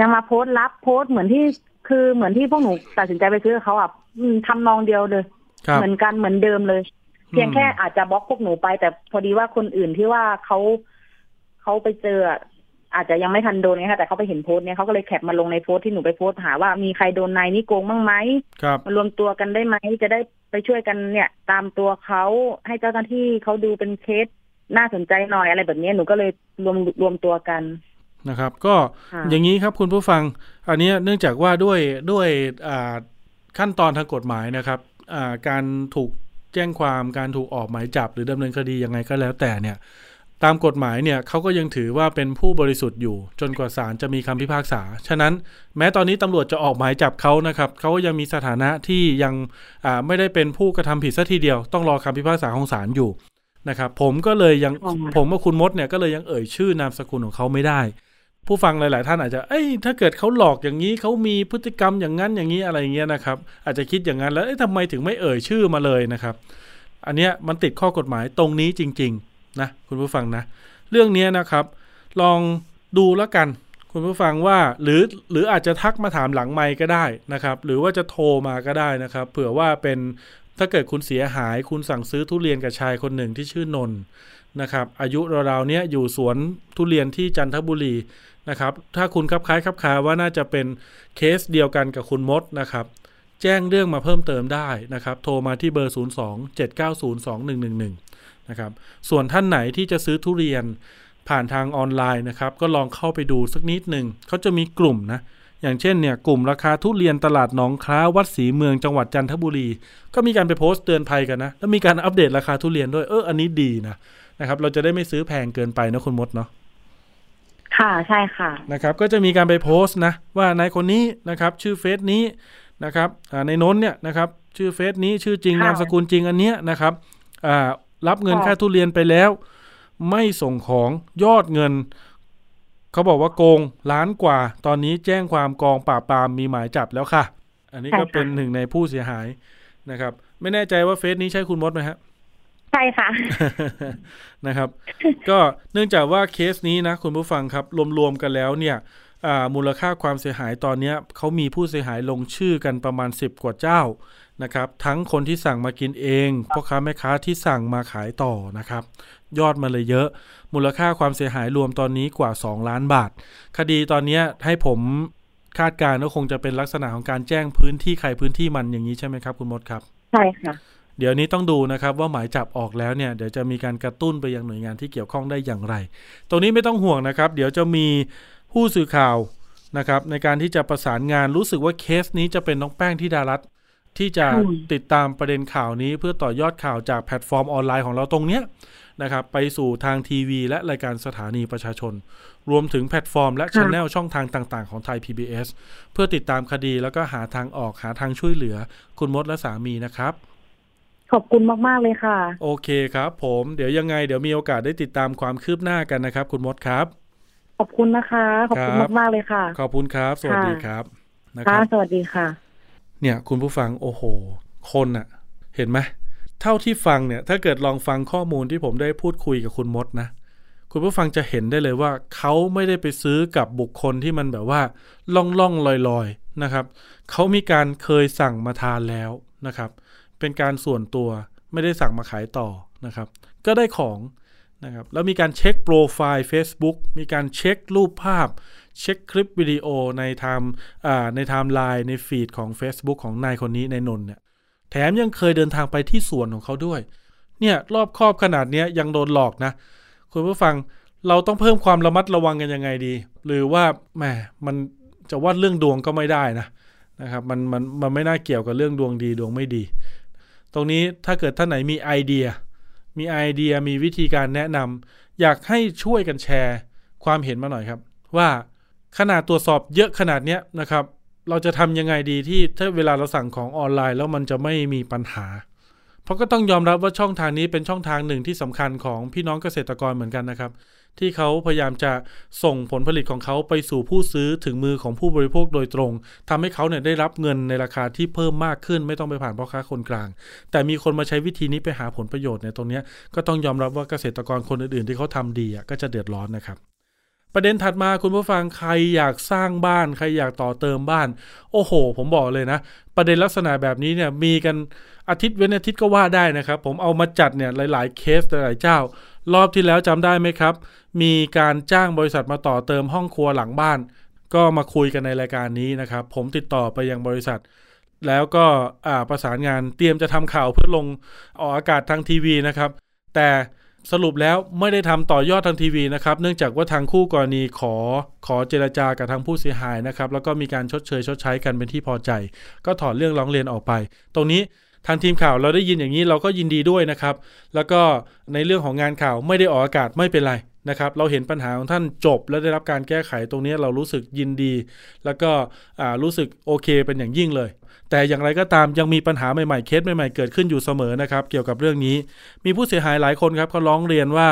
ยังมาโพสต์รับโพสต์เหมือนที่คือเหมือนที่พวกหนูตัดสินใจไปซื้อกับเขาอะอืมทำนองเดียวเลยครับเหมือนกันเหมือนเดิมเลย เพียงอืมแค่อาจจะบล็อกพวกหนูไป แต่พอดีว่าคนอื่นที่ว่าเขาเขาไปเจอ อาจจะยังไม่ทันโดนไงค่ะแต่เขาไปเห็นโพสต์เนี่ยเขาก็เลยแคปมาลงในโพสต์ที่หนูไปโพสต์หาว่ามีใครโดนนายนี่โกงบ้างไหมครับมารวมตัวกันได้ไหมจะได้ไปช่วยกันเนี่ย ตามตัวเขาให้เจ้าหน้าที่เขาดูเป็นเคสน่าสนใจหน่อยอะไรแบบนี้หนูก็เลยรวมรวมตัวกันนะครับ ก็อย่างนี้ครับคุณผู้ฟัง อันนี้เนื่องจากว่าด้วยด้วยขั้นตอนทางกฎหมายนะครับการถูกแจ้งความการถูกออกหมายจับหรือดำเนินคดียังไงก็แล้วแต่เนี่ย ตามกฎหมายเนี่ยเขาก็ยังถือว่าเป็นผู้บริสุทธิ์อยู่ จนกว่าศาลจะมีคำพิพากษา ฉะนั้นแม้ตอนนี้ตำรวจจะออกหมายจับเขานะครับเขายังมีสถานะที่ยังไม่ได้เป็นผู้กระทำผิดซะทีเดียว ต้องรอคำพิพากษาของศาลอยู่นะครับผมก็เลยยังผมกับคุณมดเนี่ยก็เลยยังเอ่ยชื่อนามสกุลของเขาไม่ได้ ผู้ฟังหลาย ๆ ท่านอาจจะเอ้ยถ้าเกิดเขาหลอกอย่างนี้เขามีพฤติกรรมอย่างนั้นอย่างนี้อะไรเงี้ยนะครับ อาจจะคิดอย่างนั้นแล้วทำไมถึงไม่เอ่ยชื่อมาเลยนะครับ อันเนี้ยมันติดข้อกฎหมายตรงนี้จริง ๆ นะคุณผู้ฟังนะ เรื่องนี้นะครับ ลองดูแล้วกัน คุณผู้ฟังว่าหรือหรืออาจจะทักมาถามหลังไมค์ก็ได้นะครับ หรือว่าจะโทรมาก็ได้นะครับ เผื่อว่าเป็นถ้าเกิดคุณเสียหาย คุณสั่งซื้อทุเรียนกับชายคนหนึ่งที่ชื่อนนนะครับ อายุราวๆเนี้ยอยู่สวนทุเรียนที่จันทบุรีนะครับ ถ้าคุณคับคล้ายคับคาว่าน่าจะเป็นเคสเดียวกันกับคุณมดนะครับ แจ้งเรื่องมาเพิ่มเติมได้นะครับ โทรมาที่เบอร์ 02 790 2111 นะครับ ส่วนท่านไหนที่จะซื้อทุเรียนผ่านทางออนไลน์นะครับ ก็ลองเข้าไปดูสักนิดหนึ่งเขาจะมีกลุ่มนะ อย่างเช่นเนี่ยกลุ่มราคาทุเรียนตลาดหนองคล้าวัดศรีเมืองจังหวัดจันทบุรี ก็มีการไปโพสต์เตือนภัยกันนะ แล้วมีการอัปเดตราคาทุเรียนด้วยเอออันนี้ดีนะนะครับ เราจะได้ไม่ซื้อแพงเกินไปนะคุณมดเนาะค่ะใช่ค่ะนะครับ ก็จะมีการไปโพสต์นะ ว่านายคนนี้นะครับ ชื่อเฟซนี้นะครับในน้นเนี่ยนะครับ ชื่อเฟซนี้ชื่อจริงนามสกุลจริงอันเนี้ยนะครับอ่า รับเงินค่าทุเรียนไปแล้ว ไม่ส่งของยอดเงิน เขาบอกว่าโกงล้านกว่า ตอนนี้แจ้งความกองปราบปรามมีหมายจับแล้วค่ะ อันนี้ก็เป็นหนึ่งในผู้เสียหายนะครับ ไม่แน่ใจว่าเฟซนี้ใช่คุณมดไหมฮะใช่ค่ะนะครับ ก็เนื่องจากว่าเคสนี้นะคุณผู้ฟังครับรวมๆกันแล้วเนี่ยมูลค่าความเสียหายตอนนี้เขามีผู้เสียหายลงชื่อกันประมาณสิบกว่าเจ้า นะครับทั้งคนที่สั่งมากินเองพ่อค้าแม่ค้าที่สั่งมาขายต่อนะครับ ยอดมาเลยเยอะ มูลค่าความเสียหายรวมตอนนี้กว่า 2 ล้านบาท คดีตอนนี้ให้ผมคาดการณ์ว่าคงจะเป็นลักษณะของการแจ้งพื้นที่ใครพื้นที่มันอย่างนี้ใช่ไหมครับ คุณมดครับ ใช่ค่ะ เดี๋ยวนี้ต้องดูนะครับว่าหมายจับออกแล้วเนี่ยเดี๋ยวจะมีการกระตุ้นไปยังหน่วยงานที่เกี่ยวข้องได้อย่างไร ตรงนี้ไม่ต้องห่วงนะครับ เดี๋ยวจะมีผู้สื่อข่าวนะครับในการที่จะประสานงานรู้สึกว่าเคสนี้จะเป็นน้องแป้งที่ดารัต ที่จะติดตามประเด็นข่าวนี้เพื่อต่อยอดข่าวจากแพลตฟอร์มออนไลน์ของเราตรงเนี้ยนะครับไปสู่ทางทีวี และรายการสถานีประชาชน รวมถึงแพลตฟอร์ม และช anel ช่องทางต่าง ๆ ของไทย PBS เพื่อติดตามคดีแล้วก็หาทางออกหาทางช่วยเหลือ คุณมดและสามีนะครับ ขอบคุณมาก ๆ เลยค่ะ โอเคครับผมเดี๋ยวยังไงเดี๋ยวมีโอกาสได้ติดตามความคืบหน้ากันนะครับ คุณมดครับ ขอบคุณนะคะ ขอบคุณมาก ๆ เลยค่ะ ขอบคุณครับ สวัสดีครับนะครับสวัสดีค่ะ เนี่ยคุณผู้ฟังโอ้โห คนอะเห็นไหมเท่าที่ฟังเนี่ยถ้าเกิดลองฟังข้อมูลที่ผมได้พูดคุยกับคุณมดนะคุณผู้ฟังจะเห็นได้เลยว่าเขาไม่ได้ไปซื้อกับบุคคลที่มันแบบว่าล่องล่องลอยลอยนะครับเขามีการเคยสั่งมาทานแล้วนะครับ เป็นการส่วนตัวไม่ได้สั่งมาขายต่อนะครับ ก็ได้ของนะครับแล้วมีการเช็คโปรไฟล์ Facebook มีการเช็ครูปภาพ เช็คคลิปวิดีโอในไทม์ในไทม์ไลน์ในฟีดของ Facebook ของนายคนนี้ในนนเนี่ยแถมยังเคยเดินทางไปที่สวนของเขาด้วย เนี่ยรอบครอบขนาดนี้ยังโดนหลอกนะ คุณผู้ฟังเราต้องเพิ่มความระมัดระวังกันยังไงดี หรือว่าแหมมันจะว่าเรื่องดวงก็ไม่ได้นะนะครับมันมันมันไม่น่าเกี่ยวกับเรื่องดวงดีดวงไม่ดี ตรงนี้ถ้าเกิดท่านไหนมีไอเดีย มีไอเดียมีวิธีการแนะนำอยากให้ช่วยกันแชร์ความเห็นมาหน่อยครับ ว่า ขนาดตรวจสอบเยอะขนาดนี้นะครับ เราจะทำยังไงดีที่ถ้าเวลาเราสั่งของออนไลน์ แล้วมันจะไม่มีปัญหา เพราะก็ต้องยอมรับว่าช่องทางนี้เป็นช่องทางหนึ่งที่สำคัญของพี่น้องเกษตรกรเหมือนกันนะครับ ที่เขาพยายามจะส่งผลผลิตของเขาไปสู่ผู้ซื้อถึงมือของผู้บริโภคโดยตรงทำให้เขาเนี่ยได้รับเงินในราคาที่เพิ่มมากขึ้น ไม่ต้องไปผ่านพ่อค้าคนกลาง แต่มีคนมาใช้วิธีนี้ไปหาผลประโยชน์เนี่ยตรงนี้ก็ต้องยอมรับว่าเกษตรกรคนอื่นๆ ที่เขาทำดีก็จะเดือดร้อนนะครับ ประเด็นถัดมาคุณผู้ฟังใครอยากสร้างบ้าน ใครอยากต่อเติมบ้าน โอ้โห ผมบอกเลยนะ ประเด็นลักษณะแบบนี้เนี่ยมีกันอาทิตย์เว้นอาทิตย์ก็ว่าได้นะครับ ผมเอามาจัดเนี่ยหลาย ๆ เคสหลายเจ้า รอบที่แล้วจำได้ไหมครับ มีการจ้างบริษัทมาต่อเติมห้องครัวหลังบ้าน ก็มาคุยกันในรายการนี้นะครับ ผมติดต่อไปยังบริษัท แล้วก็ประสานงานเตรียมจะทำข่าวเพื่อลงออกอากาศทางทีวีนะครับ แต่ สรุปแล้วไม่ได้ทำต่อยอดทางทีวีนะครับ เนื่องจากว่าทางคู่กรณีขอขอเจรจากับทางผู้เสียหายนะครับ แล้วก็มีการชดเชยชดใช้กันเป็นที่พอใจ ก็ถอนเรื่องร้องเรียนออกไป ตรงนี้ทางทีมข่าวเราได้ยินอย่างนี้เราก็ยินดีด้วยนะครับ แล้วก็ในเรื่องของงานข่าวไม่ได้ออกอากาศไม่เป็นไรนะครับ เราเห็นปัญหาของท่านจบ และได้รับการแก้ไขตรงนี้เรารู้สึกยินดี แล้วก็รู้สึกโอเคเป็นอย่างยิ่งเลย แต่อย่างไรก็ตามยังมีปัญหาใหม่ๆเคสใหม่ๆเกิดขึ้นอยู่เสมอนะครับ เกี่ยวกับเรื่องนี้ มีผู้เสียหายหลายคนครับเขาร้องเรียนว่า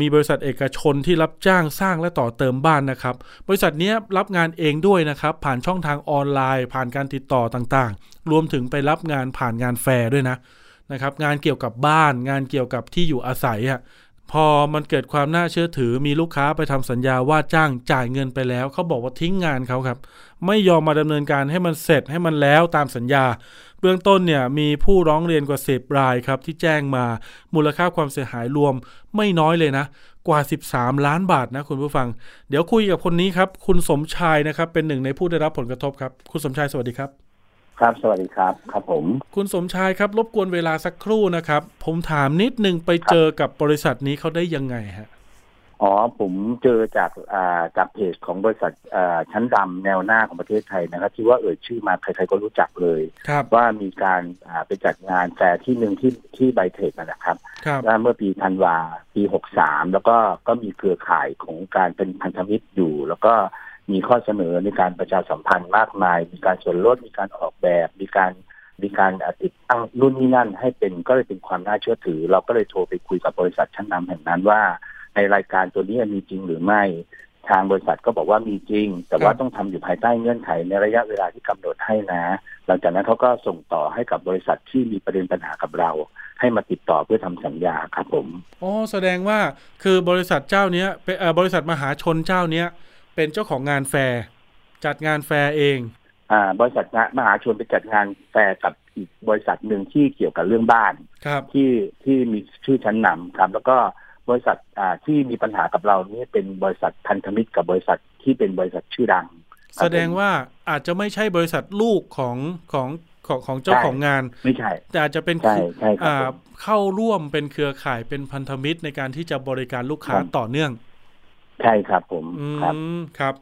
มีบริษัทเอกชนที่รับจ้างสร้างและต่อเติมบ้านนะครับ บริษัทนี้รับงานเองด้วยนะครับ ผ่านช่องทางออนไลน์ ผ่านการติดต่อต่างๆ รวมถึงไปรับงานผ่านงานแฟร์ด้วยนะนะครับ งานเกี่ยวกับบ้าน งานเกี่ยวกับที่อยู่อาศัยอะ พอมันเกิดความน่าเชื่อถือมีลูกค้าไปทำสัญญาว่าจ้างจ่ายเงินไปแล้ว เขาบอกว่าทิ้งงานเขาครับ ไม่ยอมมาดำเนินการให้มันเสร็จให้มันแล้วตามสัญญา เบื้องต้นเนี่ยมีผู้ร้องเรียนกว่าสิบรายครับ ที่แจ้งมามูลค่าความเสียหายรวมไม่น้อยเลยนะ กว่า 13 ล้านบาทนะคุณผู้ฟัง เดี๋ยวคุยกับคนนี้ครับ คุณสมชายนะครับเป็นหนึ่งในผู้ได้รับผลกระทบครับ คุณสมชายสวัสดีครับ ครับ สวัสดีครับ ครับผม คุณสมชายครับ รบกวนเวลาสักครู่นะครับ ผมถามนิดนึงไปเจอกับบริษัทนี้เขาได้ยังไงฮะ อ๋อ ผมเจอจากอ่าจากเพจของบริษัทอ่าชั้นดำแนวหน้าของประเทศไทยนะครับ ที่ว่าเอ่ยชื่อมาใครๆก็รู้จักเลยว่ามีการอ่าไปจัดงานแฟร์ที่หนึ่งที่ที่ไบเทคนะครับว่าเมื่อปีธันวาปีหกสามแล้วก็ก็มีเครือข่ายของการเป็นพันธมิตรอยู่ แล้วก็ มีข้อเสนอในการประชาสัมพันธ์มากมาย มีการส่วนลดมีการออกแบบ มีการมีการติดตั้งรุ่นนี้นั่นให้เป็นก็เลยเป็นความน่าเชื่อถือ เราก็เลยโทรไปคุยกับบริษัทชั้นนำแห่งนั้นว่า ในรายการตัวนี้มีจริงหรือไม่ ทางบริษัทก็บอกว่ามีจริง แต่ว่าต้องทำอยู่ภายใต้เงื่อนไขในระยะเวลาที่กำหนดให้นะ หลังจากนั้นเขาก็ส่งต่อให้กับบริษัทที่มีประเด็นปัญหากับเรา ให้มาติดต่อเพื่อทำสัญญาครับผมอ๋อแสดงว่าคือบริษัทเจ้าเนี้ยเป็นบริษัทมหาชนเจ้าเนี้ย เป็นเจ้าของงานแฟร์จัดงานแฟร์เอง อ่า บริษัทมหาชนไปจัดงานแฟร์กับอีกบริษัทหนึ่งที่เกี่ยวกับเรื่องบ้านครับที่ที่มีชื่อชั้นนำครับ แล้วก็บริษัทอ่าที่มีปัญหากับเรานี่เป็นบริษัทพันธมิตรกับบริษัทที่เป็นบริษัตชื่อดัง แสดงว่าอาจจะไม่ใช่บริษัทลูกของของของของเจ้าของงานไม่ใช่แต่อาจจะเป็นเข้าร่วมเป็นเครือข่ายเป็นพันธมิตรในการที่จะบริการลูกค้าต่อเนื่อง ใช่ครับผมครับครับ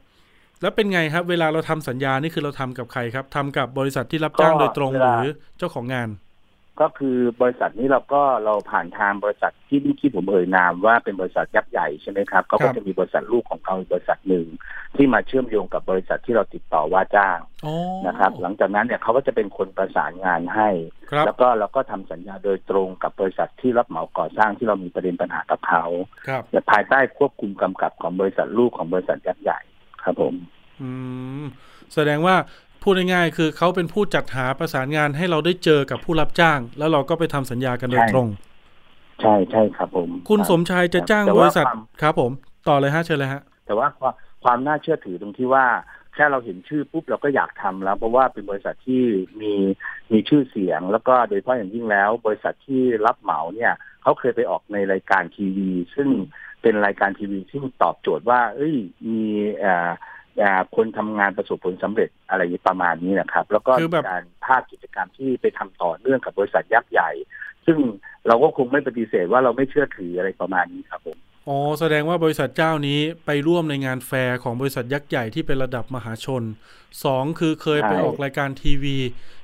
แล้วเป็นไงครับ เวลาเราทำสัญญานี่คือเราทำกับใครครับทำกับบริษัทที่รับจ้างโดยตรงหรือเจ้าของงาน ก็คือบริษัทนี้เราก็เราผ่านทางบริษัทที่ที่ผมเอ่ยนามว่าเป็นบริษัทยักษ์ใหญ่ใช่ไหมครับก็จะมีบริษัทลูกของเขาบริษัทหนึ่งที่มาเชื่อมโยงกับบริษัทที่เราติดต่อว่าจ้างนะครับ หลังจากนั้นเนี่ยเขาก็จะเป็นคนประสานงานให้ แล้วก็เราก็ทำสัญญาโดยตรงกับบริษัทที่รับเหมาก่อสร้างที่เรามีประเด็นปัญหากับเขาแต่ภายใต้ควบคุมกำกับของบริษัทลูกของบริษัทยักษ์ใหญ่ครับผม อืมแสดงว่า พูดง่ายๆคือเขาเป็นผู้จัดหาประสานงานให้เราได้เจอกับผู้รับจ้าง แล้วเราก็ไปทำสัญญากันโดยตรง ใช่ใช่ครับผม คุณสมชายจะจ้างบริษัทครับผม ต่อเลยฮะเชิญเลยฮะ แต่ว่าความน่าเชื่อถือตรงที่ว่าแค่เราเห็นชื่อปุ๊บเราก็อยากทำแล้ว เพราะว่าเป็นบริษัทที่มีมีชื่อเสียง แล้วก็โดยเฉพาะอย่างยิ่งแล้ว บริษัทที่รับเหมาเนี่ยเขาเคยไปออกในรายการทีวี ซึ่งเป็นรายการทีวีที่ตอบโจทย์ว่า เอ้ยมีอ่า คนทำงานประสบผลสำเร็จอะไรประมาณนี้นะครับ แล้วก็การภาคกิจกรรมที่ไปทำต่อเนื่องกับบริษัทยักษ์ใหญ่ ซึ่งเราก็คงไม่ปฏิเสธว่าเราไม่เชื่อถืออะไรประมาณนี้ครับผมอ๋อแสดงว่าบริษัทเจ้านี้ไปร่วมในงานแฟร์ของบริษัทยักษ์ใหญ่ที่เป็นระดับมหาชนสองคือเคยไปออกรายการทีวี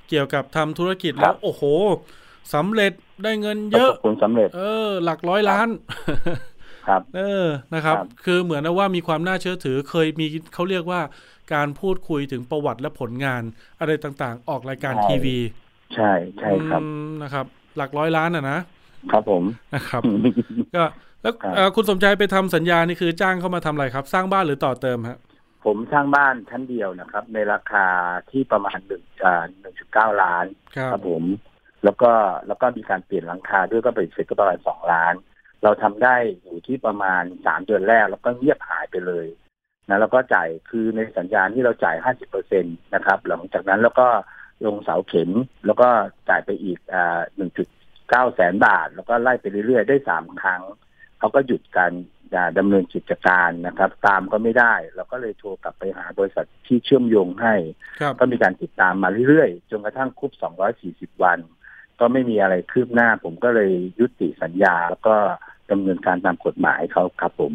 เกี่ยวกับทำธุรกิจแล้วโอ้โหสำเร็จได้เงินเยอะผลสำเร็จ เออ หลักร้อยล้าน ครับ เออนะครับ คือเหมือนว่ามีความน่าเชื่อถือเคยมีเขาเรียกว่าการพูดคุยถึงประวัติและผลงานอะไรต่างๆ ออกรายการทีวี ใช่ใช่ครับนะครับ หลักร้อยล้านอะนะครับผมนะครับ ก็แล้วคุณสมใจไปทำสัญญานี่คือจ้างเข้ามาทำอะไรครับ สร้างบ้านหรือต่อเติมฮะผมสร้างบ้านชั้นเดียวนะครับ ในราคาที่ประมาณหนึ่งหนึ่งจุดเก้าล้านครับผม แล้วก็แล้วก็มีการเปลี่ยนหลังคาด้วยก็เป็นเสร็จก็ประมาณสองล้าน เราทำได้อยู่ที่ประมาณสามเดือนแรก แล้วก็เงียบหายไปเลยนะแล้วก็จ่ายคือในสัญญาณที่เราจ่ายห้าสิบเปอร์เซ็นตนะครับ หลังจากนั้นแล้วก็ลงเสาเข็มแล้วก็จ่ายไปอีกอ่าหนึ่งจุดเก้าแสนบาท แล้วก็ไล่ไปเรื่อยๆ ได้สามครั้งเขาก็หยุดการดำเนินกิจการนะครับ ตามก็ไม่ได้ เราก็เลยโทรกลับไปหาบริษัทที่เชื่อมโยงให้ ก็มีการติดตามมาเรื่อยๆ จนกระทั่งครบ240วัน ก็ไม่มีอะไรคืบหน้า ผมก็เลยยุติสัญญาแล้วก็ ดำเนินการตามกฎหมายเขาครับผม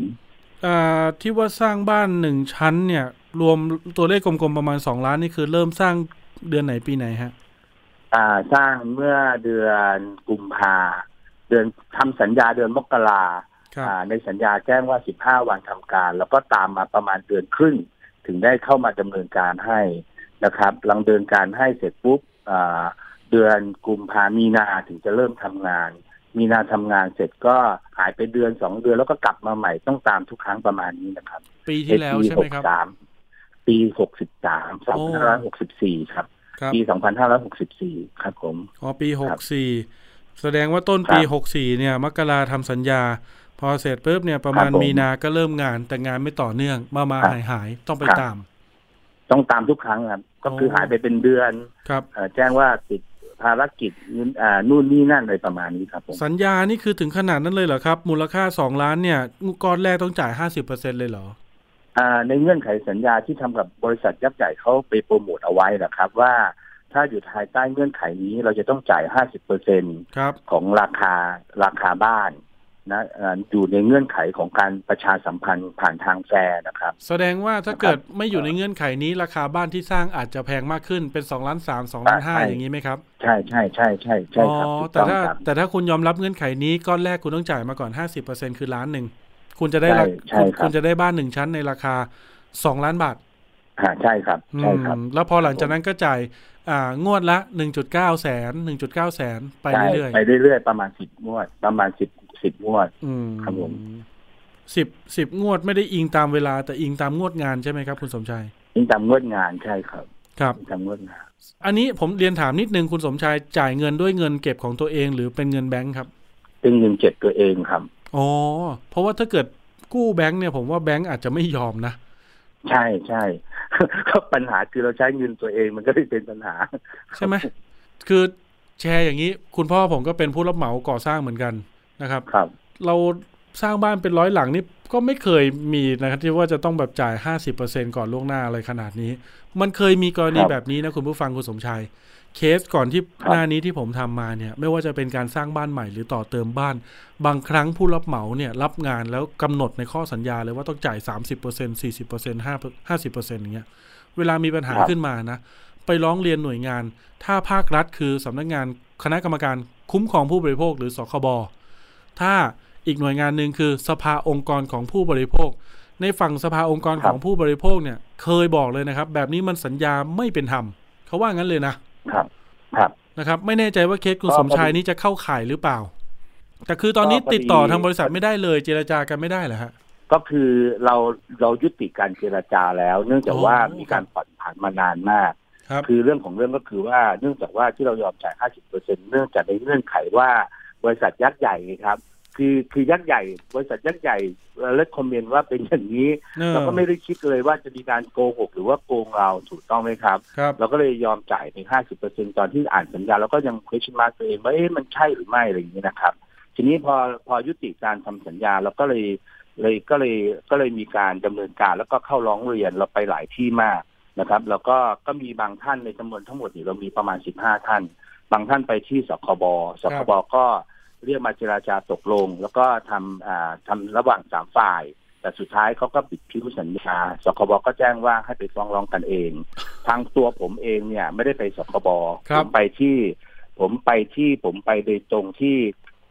ที่ว่าสร้างบ้านหนึ่งชั้นเนี่ย รวมตัวเลขกลมๆประมาณสองล้านนี่คือเริ่มสร้างเดือนไหนปีไหนฮะอ่าสร้างเมื่อเดือนกุมภาเดือนทำสัญญาเดือนมกราครับอ่าในสัญญาแจ้งว่า15วันทำการ แล้วก็ตามมาประมาณเดือนครึ่ง ถึงได้เข้ามาดำเนินการให้นะครับหลังเดินการให้เสร็จปุ๊บอ่าเดือนกุมภามีนาถึงจะเริ่มทำงาน มีนาทำงานเสร็จก็หายไปเดือนสองเดือนแล้วก็กลับมาใหม่ต้องตามทุกครั้งประมาณนี้นะครับ ปีที่แล้วใช่ไหมครับสามปีหกสิบสามสองพันห้าร้อยหกสิบสี่ครับครับ ปีสองพันห้าร้อยหกสิบสี่ครับผมอ๋อปีคหรักบสี่แสดงว่าต้นปีครับหกสี่เนี่ย มกราทำสัญญา พอเสร็จปุ๊บเนี่ยประมาณครับผมมีนาก็เริ่มงานแต่งานไม่ต่อเนื่อง มามาครับหายหายต้องไปครับตาม ต้องตามทุกครั้งครับก็คือโอ้หายไปเป็นเดือนครับเอ่อแจ้งว่าติด ภารกิจนู่นอ่านู่นนี่นั่นอะไรประมาณนี้ครับผมสัญญานี่คือถึงขนาดนั้นเลยเหรอครับ มูลค่าสองล้านเนี่ยก้อนแรกต้องจ่ายห้าสิบเปอร์เซ็นเลยเหรออ่าในเงื่อนไขสัญญาที่ทำกับบริษัทยักษ์ใหญ่เขาไปโปรโมทเอาไว้นะครับ ว่าถ้าอยู่ภายใต้เงื่อนไขนี้เราจะต้องจ่าย50เปอร์เซ็นครับของราคาราคาบ้าน นะเอ่ออยู่ในเงื่อนไขของการประชาสัมพันธ์ผ่านทางแฟร์นะครับ แสดงว่าถ้าเกิดไม่อยู่ในเงื่อนไขนี้ราคาบ้านที่สร้างอาจจะแพงมากขึ้นเป็นสองล้านสามสองล้านห้าใช่อย่างนี้ไหมครับ ใช่ใช่ใช่ใช่ใช่ครับอ๋อถูกแต่ต้องถ้าครับแต่ถ้าคุณยอมรับเงื่อนไขนี้ก้อนแรกคุณต้องจ่ายมาก่อนห้าสิบเปอร์เซ็นคือล้านหนึ่งคุณจะได้ราใช่คุณครับคุณจะได้บ้านหนึ่งชั้นในราคาสองล้านบาทอ่าใช่ครับใช่ครับอืมแล้วพอหลังจากนั้นก็จ่ายอ่างวดละหนึ่งจุดเก้าแสนหนึ่งจุดเก้าแสนไปใช่เรื่อยไปเรื่อยๆประมาณสิบงวดประมาณสิบ สิบงวดๆอืมครับผมสิบสิบงวดไม่ได้อิงตามเวลา แต่อิงตามงวดงานใช่ไหมครับ คุณสมชายยิ่งตามงวดงานใช่ครับ ครับยิ่งตามงวดงาน อันนี้ผมเรียนถามนิดนึงคุณสมชายจ่ายเงินด้วยเงินเก็บของตัวเอง หรือเป็นเงินแบงค์ครับ เป็นเงินเก็บตัวเองครับอ๋อเพราะว่าถ้าเกิดกู้แบงค์เนี่ยผมว่าแบงค์อาจจะไม่ยอมนะใช่ใช่ก็ปัญหาคือเราใช้เงินตัวเองมันก็เลยเป็นปัญหา ใช่ไหมคือแชร์อย่างนี้ คุณพ่อผมก็เป็นผู้รับเหมาก่อสร้างเหมือนกัน นะครับครับ เราสร้างบ้านเป็นร้อยหลังนี่ก็ไม่เคยมีนะครับที่ว่าจะต้องแบบจ่ายห้าสิบเปอร์เซ็นก่อนล่วงหน้าอะไรขนาดนี้ มันเคยมีกรณีครับแบบนี้นะคุณผู้ฟังคุณสมชายเคสก่อนที่ครับหน้านี้ที่ผมทำมาเนี่ย ไม่ว่าจะเป็นการสร้างบ้านใหม่หรือต่อเติมบ้าน บางครั้งผู้รับเหมาเนี่ยรับงานแล้วกำหนดในข้อสัญญาเลยว่าต้องจ่ายสามสิบเปอร์เซ็นสี่สิบเปอร์เซ็นห้าห้าสิบเปอร์เซ็นอย่างเงี้ยเวลามีปัญหาครับขึ้นมานะ ไปร้องเรียนหน่วยงาน ถ้าภาครัฐคือสำนักงานคณะกรรมการคุ้มครองผู้บริโภคหรือสคบ ถ้าอีกหน่วยงานหนึ่งคือสภาองค์กรของผู้บริโภค ในฝั่งสภาองค์กรครัขบองผู้บริโภคเนี่ย เคยบอกเลยนะครับ แบบนี้มันสัญญาไม่เป็นธรรมเขาว่างั้นเลยนะครับ ครับนะครับ ไม่แน่ใจว่าเคสคุณก็สมชายพอดีนี่จะเข้าข่ายหรือเปล่า แต่คือตอนนี้ก็พอดีติดต่อทางบริษัทไม่ได้เลย เจรจากันไม่ได้เหรอฮะก็คือเราเรายุติการเจรจาแล้ว เนื่องจากว่าอ๋อมีการผ่อนผันมานานมากครับคือเรื่องของเรื่องก็คือว่าเนื่องจากว่าที่เรายอมจ่าย 50เปอร์เซ็นเนื่องจากในเงื่อนไขว่าบริษัทยักษ์ใหญ่ไงครับ คือคือยักษ์ใหญ่บริษัทยักษ์ใหญ่เลคคอมเมนต์ว่าเป็นอย่างนี้เออเราก็ไม่ได้คิดเลยว่าจะมีการโกหกหรือว่าโกงเราถูกต้องไหมครับครับเราก็เลยยอมจ่ายใน50เปอร์เซ็นตอนที่อ่านสัญญาเราก็ยัง question mark ตัวเองว่าเอ๊ะมันใช่หรือไม่อะไรอย่างนี้นะครับ ทีนี้พอพอยุติการทำสัญญาเราก็เลยเลยก็เลยก็เลยมีการดำเนินการแล้วก็เข้าร้องเรียนเราไปหลายที่มากนะครับแล้วก็ก็มีบางท่านในจำนวนทั้งหมดนี่เรามีประมาณ15ท่าน บางท่านไปที่สคบสคบก็ เรียกมาเจราจาตกลง แล้วก็ทำอ่าทำระหว่างสามฝ่าย แต่สุดท้ายเขาก็ปิดพิ้วสัญญาสคบก็แจ้งว่าให้ไปฟ้องร้องกันเอง ทางตัวผมเองเนี่ย ไม่ได้ไปสคบครัผบมไปที่ ผมไปที่ผมไปโดยตรงที่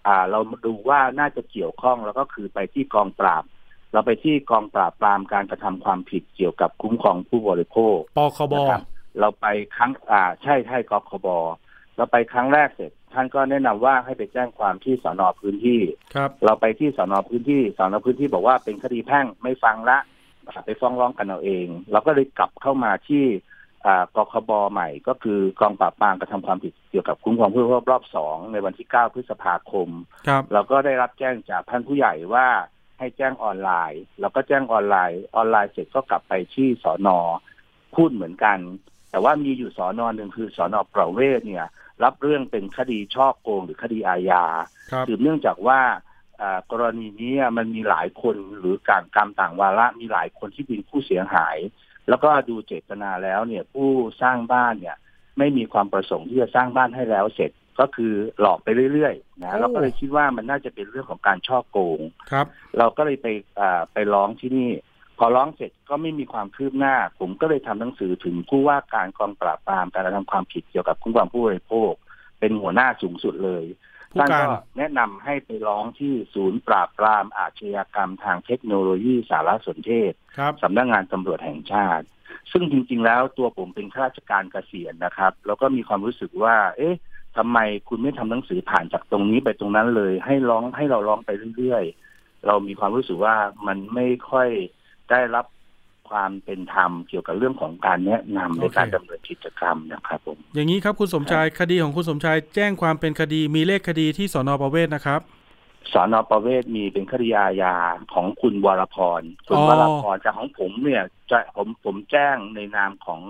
อ่าเราดูว่าน่าจะเกี่ยวข้องแล้วก็คือไปที่กองปราบเราไปที่กองปราบปรามการกระทำความผิดเกี่ยวกับคุ้มครองผู้บริโภคปคบนะครับเราไปครั้งอ่าใช่ใช่กคบเราไปครั้งแรกเสร็จ ท่านก็แนะนำว่าให้ไปแจ้งความที่สอนอพื้นที่ครับ เราไปที่สอนอพื้นที่สอนอพื้นที่บอกว่าเป็นคดีแพ่งไม่ฟังละอ่าไปฟ้องร้องกันเอาเอง เราก็เลยกลับเข้ามาที่อ่ากคบใหม่ก็คือกองปราบปรามกระทำความผิดเกี่ยวกับคุ้มครองผู้บริโภครอบสองในวันที่ 9 พฤษภาคมครับเราก็ได้รับแจ้งจากท่านผู้ใหญ่ว่าให้แจ้งออนไลน์ เราก็แจ้งออนไลน์ออนไลน์เสร็จก็กลับไปที่สอนอพูดเหมือนกัน แต่ว่ามีอยู่สอนอหนึ่งคือสอนอประเวศเนี่ย รับเรื่องเป็นคดีช่อโกงหรือคดีอาญาครับสืบเนื่องจากว่าอ่ากรณีนี้มันมีหลายคนหรือการกรรมต่างวาระมีหลายคนที่เป็นผู้เสียหาย แล้วก็ดูเจตนาแล้วเนี่ยผู้สร้างบ้านเนี่ย ไม่มีความประสงค์ที่จะสร้างบ้านให้แล้วเสร็จก็คือหลอกไปเรื่อยๆนะโอ้เราก็เลยคิดว่ามันน่าจะเป็นเรื่องของการช่อโกงครับ เราก็เลยไปอ่าไปร้องที่นี่ พพอร้องเสร็จก็ไม่มีความคืบหน้า ผมก็เลยทำหนังสือถึงผู้ว่าการกองปราบปรามการกระทำความผิดเกี่ยวกับคุ้มครองผู้บริโภค เป็นหัวหน้าสูงสุดเลยท่านก็แนะนำให้ไปร้องที่ศูนย์ปราบปรามอาชญากรรมทางเทคโนโลยีสารสนเทศสำนักงงานตำรวจแห่งชาติ ซึ่งจริง ๆ แล้วตัวผมเป็นข้าราชการเกษียณนะครับ แล้วก็มีความรู้สึกว่า เอ๊ะทำไมคุณไม่ทำหนังสือผ่านจากตรงนี้ไปตรงนั้นเลย ให้ร้องให้เราร้องไปเรื่อยๆเรามีความรู้สึกว่ามันไม่ค่อย ได้รับความเป็นธรรมเกี่ยวกับเรื่องของการแนะนำในการดำเนินกิจกรรมนะครับผม อย่างนี้ครับคุณสมชายคดีของคุณสมชายแจ้งความเป็นคดีมีเลขคดีที่สอนอประเวศนะครับสอนอประเวศมีเป็นคดีอาญาของคุณวรพรคุณวรพรจากของผมเนี่ยจะผมผมแจ้งในนามของ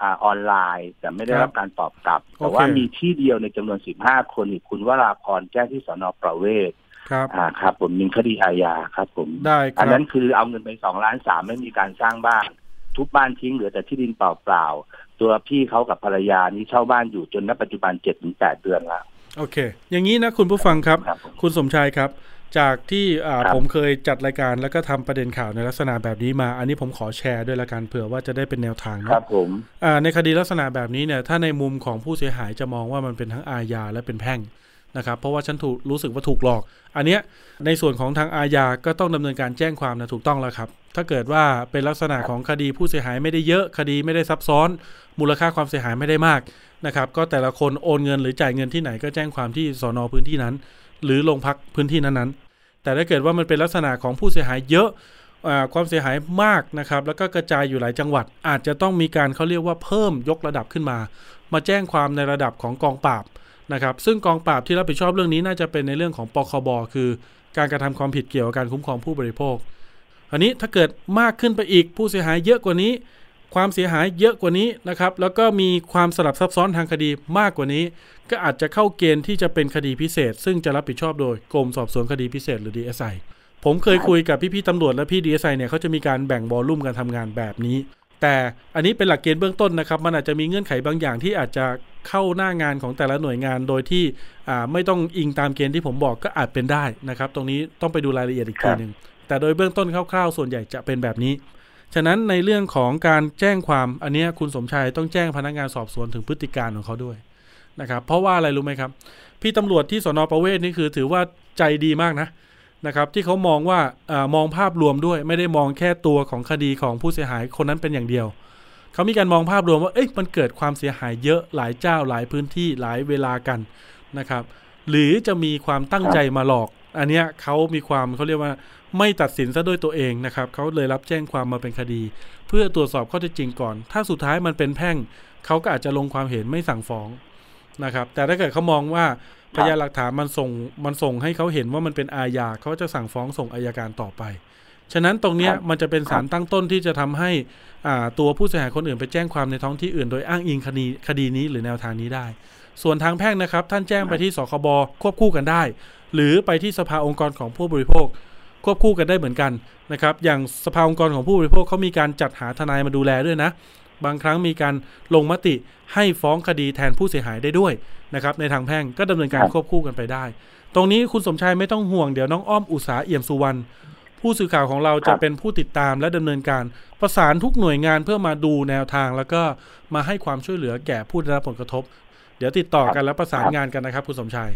อ่าออนไลน์ แต่ไม่ได้รับการตอบกลับ แต่ว่ามีที่เดียวในจำนวนสิบห้าคนอีกคุณวราพรแจ้งที่สอนอประเวศ ครับอ่าครับ ผมมีคดีอาญาครับ ผมได้อันนั้นคือเอาเงินไปสองล้านสามไม่มีการสร้างบ้านทุบบ้านทิ้งเหลือแต่ที่ดินเปล่าๆตัวพี่เขากับภรรยานี้เช่าบ้านอยู่จนณปัจจุบันเจ็ดถึงแปดเดือนแล้วโอเค อย่างนี้นะคุณผู้ฟังครับ คุณสมชายครับ จากที่ผมเคยจัดรายการแล้วก็ทำประเด็นข่าวในลักษณะแบบนี้มา อันนี้ผมขอแชร์ด้วยละกันเผื่อว่าจะได้เป็นแนวทางนะครับผมในคดีลักษณะแบบนี้เนี่ย ถ้าในมุมของผู้เสียหายจะมองว่ามันเป็นทั้งอาญาและเป็นแพ่ง นะครับเพราะว่าฉันถูกรู้สึกว่าถูกหลอก อันเนี้ยในส่วนของทางอาญาก็ต้องดำเนินการแจ้งความนะถูกต้องแล้วครับ ถ้าเกิดว่าเป็นลักษณะของคดีผู้เสียหายไม่ได้เยอะคดีไม่ได้ซับซ้อน มูลค่าความเสียหายไม่ได้มากนะครับก็แต่ละคนโอนเงินหรือจ่ายเงินที่ไหนก็แจ้งความที่สอนอพื้นที่นั้น หรือโรงพักพื้นที่นั้นๆ แต่ถ้าเกิดว่ามันเป็นลักษณะของผู้เสียหายเยอะความเสียหายมากนะครับ แล้วก็กระจายอยู่หลายจังหวัด อาจจะต้องมีการเขาเรียกว่าเพิ่มยกระดับขึ้นมา มาแจ้งความในระดับของกองปราบ นะครับซึ่งกองปราบที่รับผิดชอบเรื่องนี้น่าจะเป็นในเรื่องของปคบคือการกระทำความผิดเกี่ยวกับการคุ้มครองผู้บริโภค อันนี้ถ้าเกิดมากขึ้นไปอีกผู้เสียหายเยอะกว่านี้ ความเสียหายเยอะกว่านี้นะครับ แล้วก็มีความสลับซับซ้อนทางคดีมากกว่านี้ ก็อาจจะเข้าเกณฑ์ที่จะเป็นคดีพิเศษ ซึ่งจะรับผิดชอบโดยกรมสอบสวนคดีพิเศษหรือ DSI ผมเคยคุยกับพี่ๆตำรวจและพี่ DSI เนี่ยเขาจะมีการแบ่งบอลลุ่มการทำงานแบบนี้ แต่อันนี้เป็นหลักเกณฑ์เบื้องต้นนะครับ มันอาจจะมีเงื่อนไขบางอย่างที่อาจจะเข้าหน้างานของแต่ละหน่วยงานโดยที่ไม่ต้องอิงตามเกณฑ์ที่ผมบอกก็อาจเป็นได้นะครับ ตรงนี้ต้องไปดูรายละเอียดอีกทีหนึ่งแต่โดยเบื้องต้นคร่าวๆ ส่วนใหญ่จะเป็นแบบนี้ ฉะนั้นในเรื่องของการแจ้งความอันนี้คุณสมชายต้องแจ้งพนักงานสอบสวนถึงพฤติการของเขาด้วยนะครับ เพราะว่าอะไรรู้ไหมครับ พี่ตำรวจที่สนประเวศนี่คือถือว่าใจดีมากนะ นะครับที่เขามองว่าอมองภาพรวมด้วยไม่ได้มองแค่ตัวของคดีของผู้เสียหายคนนั้นเป็นอย่างเดียว เขามีการมองภาพรวมว่าเอ๊ะมันเกิดความเสียหายเยอะหลายเจ้าหลายพื้นที่หลายเวลากันนะครับ หรือจะมีความตั้งใจมาหลอก อันเนี้ยเขามีความเขาเรียกว่าไม่ตัดสินซะด้วยตัวเองนะครับเขาเลยรับแจ้งความมาเป็นคดี เพื่อตรวจสอบข้อเท็จจริงก่อน ถ้าสุดท้ายมันเป็นแพ่งเขาก็อาจจะลงความเห็นไม่สั่งฟ้องนะครับแต่ถ้าเกิดเขามองว่า พยานหลักฐานมันส่งมันส่งให้เขาเห็นว่ามันเป็นอาญาเขาจะสั่งฟ้องส่งอายการต่อไป ฉะนั้นตรงนี้มันจะเป็นสารตั้งต้นที่จะทำให้ตัวผู้เสียหายคนอื่นไปแจ้งความในท้องที่อื่น โดยอ้างอิงคดีคดีนี้หรือแนวทางนี้ได้ ส่วนทางแพ่งนะครับ ท่านแจ้งไปที่สคบควบคู่กันได้ หรือไปที่สภาองค์กรของผู้บริโภค ควบคู่กันได้เหมือนกันนะครับ อย่างสภาองค์กรของผู้บริโภคเขามีการจัดหาทนายมาดูแลด้วยนะ บางครั้งมีการลงมติให้ฟ้องคดีแทนผู้เสียหายได้ด้วยนะครับในทางแพ่งก็ดำเนินการควบคู่กันไปได้ ตรงนี้คุณสมชายไม่ต้องห่วงเดี๋ยวน้องอ้อมอุตสาเอี่ยมสุวรรณผู้สื่อข่าวของเราจะเป็นผู้ติดตามและดำเนินการประสานทุกหน่วยงานเพื่อมาดูแนวทาง แล้วก็มาให้ความช่วยเหลือแก่ผู้ได้รับผลกระทบ เดี๋ยวติดต่อกันแล้วประสานงานกันนะครับ คุณสมชาย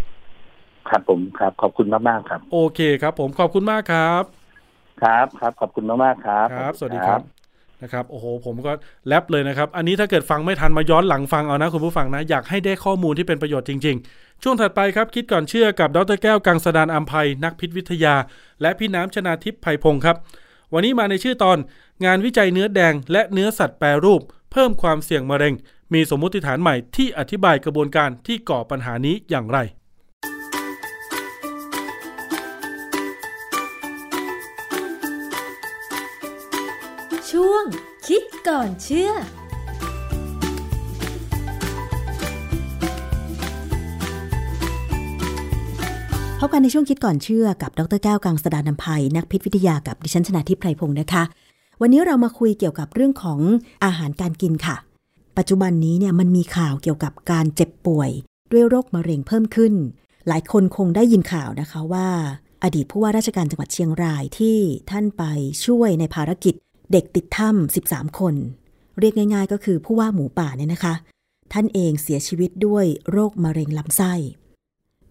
ครับผมครับขอบคุณมากมากครับ โอเคครับ ผมขอบคุณมากครับ ครับครับขอบคุณมากมากครับ ครับ สวัสดีครับ นะครับโอ้โหผมก็แลบเลยนะครับ อันนี้ถ้าเกิดฟังไม่ทันมาย้อนหลังฟังเอานะคุณผู้ฟังนะ อยากให้ได้ข้อมูลที่เป็นประโยชน์จริง ๆ ช่วงถัดไปครับ คิดก่อนเชื่อกับดรแก้วกังสดานอัมภัยนักพิษวิทยา และพี่น้ำชนาทิพย์ไผ่พงศ์ครับ วันนี้มาในชื่อตอน งานวิจัยเนื้อแดง และเนื้อสัตว์แปรรูป เพิ่มความเสี่ยงมะเร็ง มีสมมติฐานใหม่ที่อธิบายกระบวนการที่ก่อปัญหานี้อย่างไร คิดก่อนเชื่อ พบกันในช่วงคิดก่อนเชื่อกับ ดรแก้วกังสดานนภัย นักพิษวิทยากับดิฉันชนาทิพไพรพงศ์นะคะ วันนี้เรามาคุยเกี่ยวกับเรื่องของอาหารการกินค่ะ ปัจจุบันนี้เนี่ยมันมีข่าวเกี่ยวกับการเจ็บป่วย ด้วยโรคมะเร็งเพิ่มขึ้น หลายคนคงได้ยินข่าวนะคะว่า อดีตผู้ว่าราชการจังหวัดเชียงรายที่ท่านไปช่วยในภารกิจ เด็กติดถ้ำ13 คน เรียกง่าย ๆ ก็คือผู้ว่าหมูป่าเนี่ยนะคะ ท่านเองเสียชีวิตด้วยโรคมะเร็งลำไส้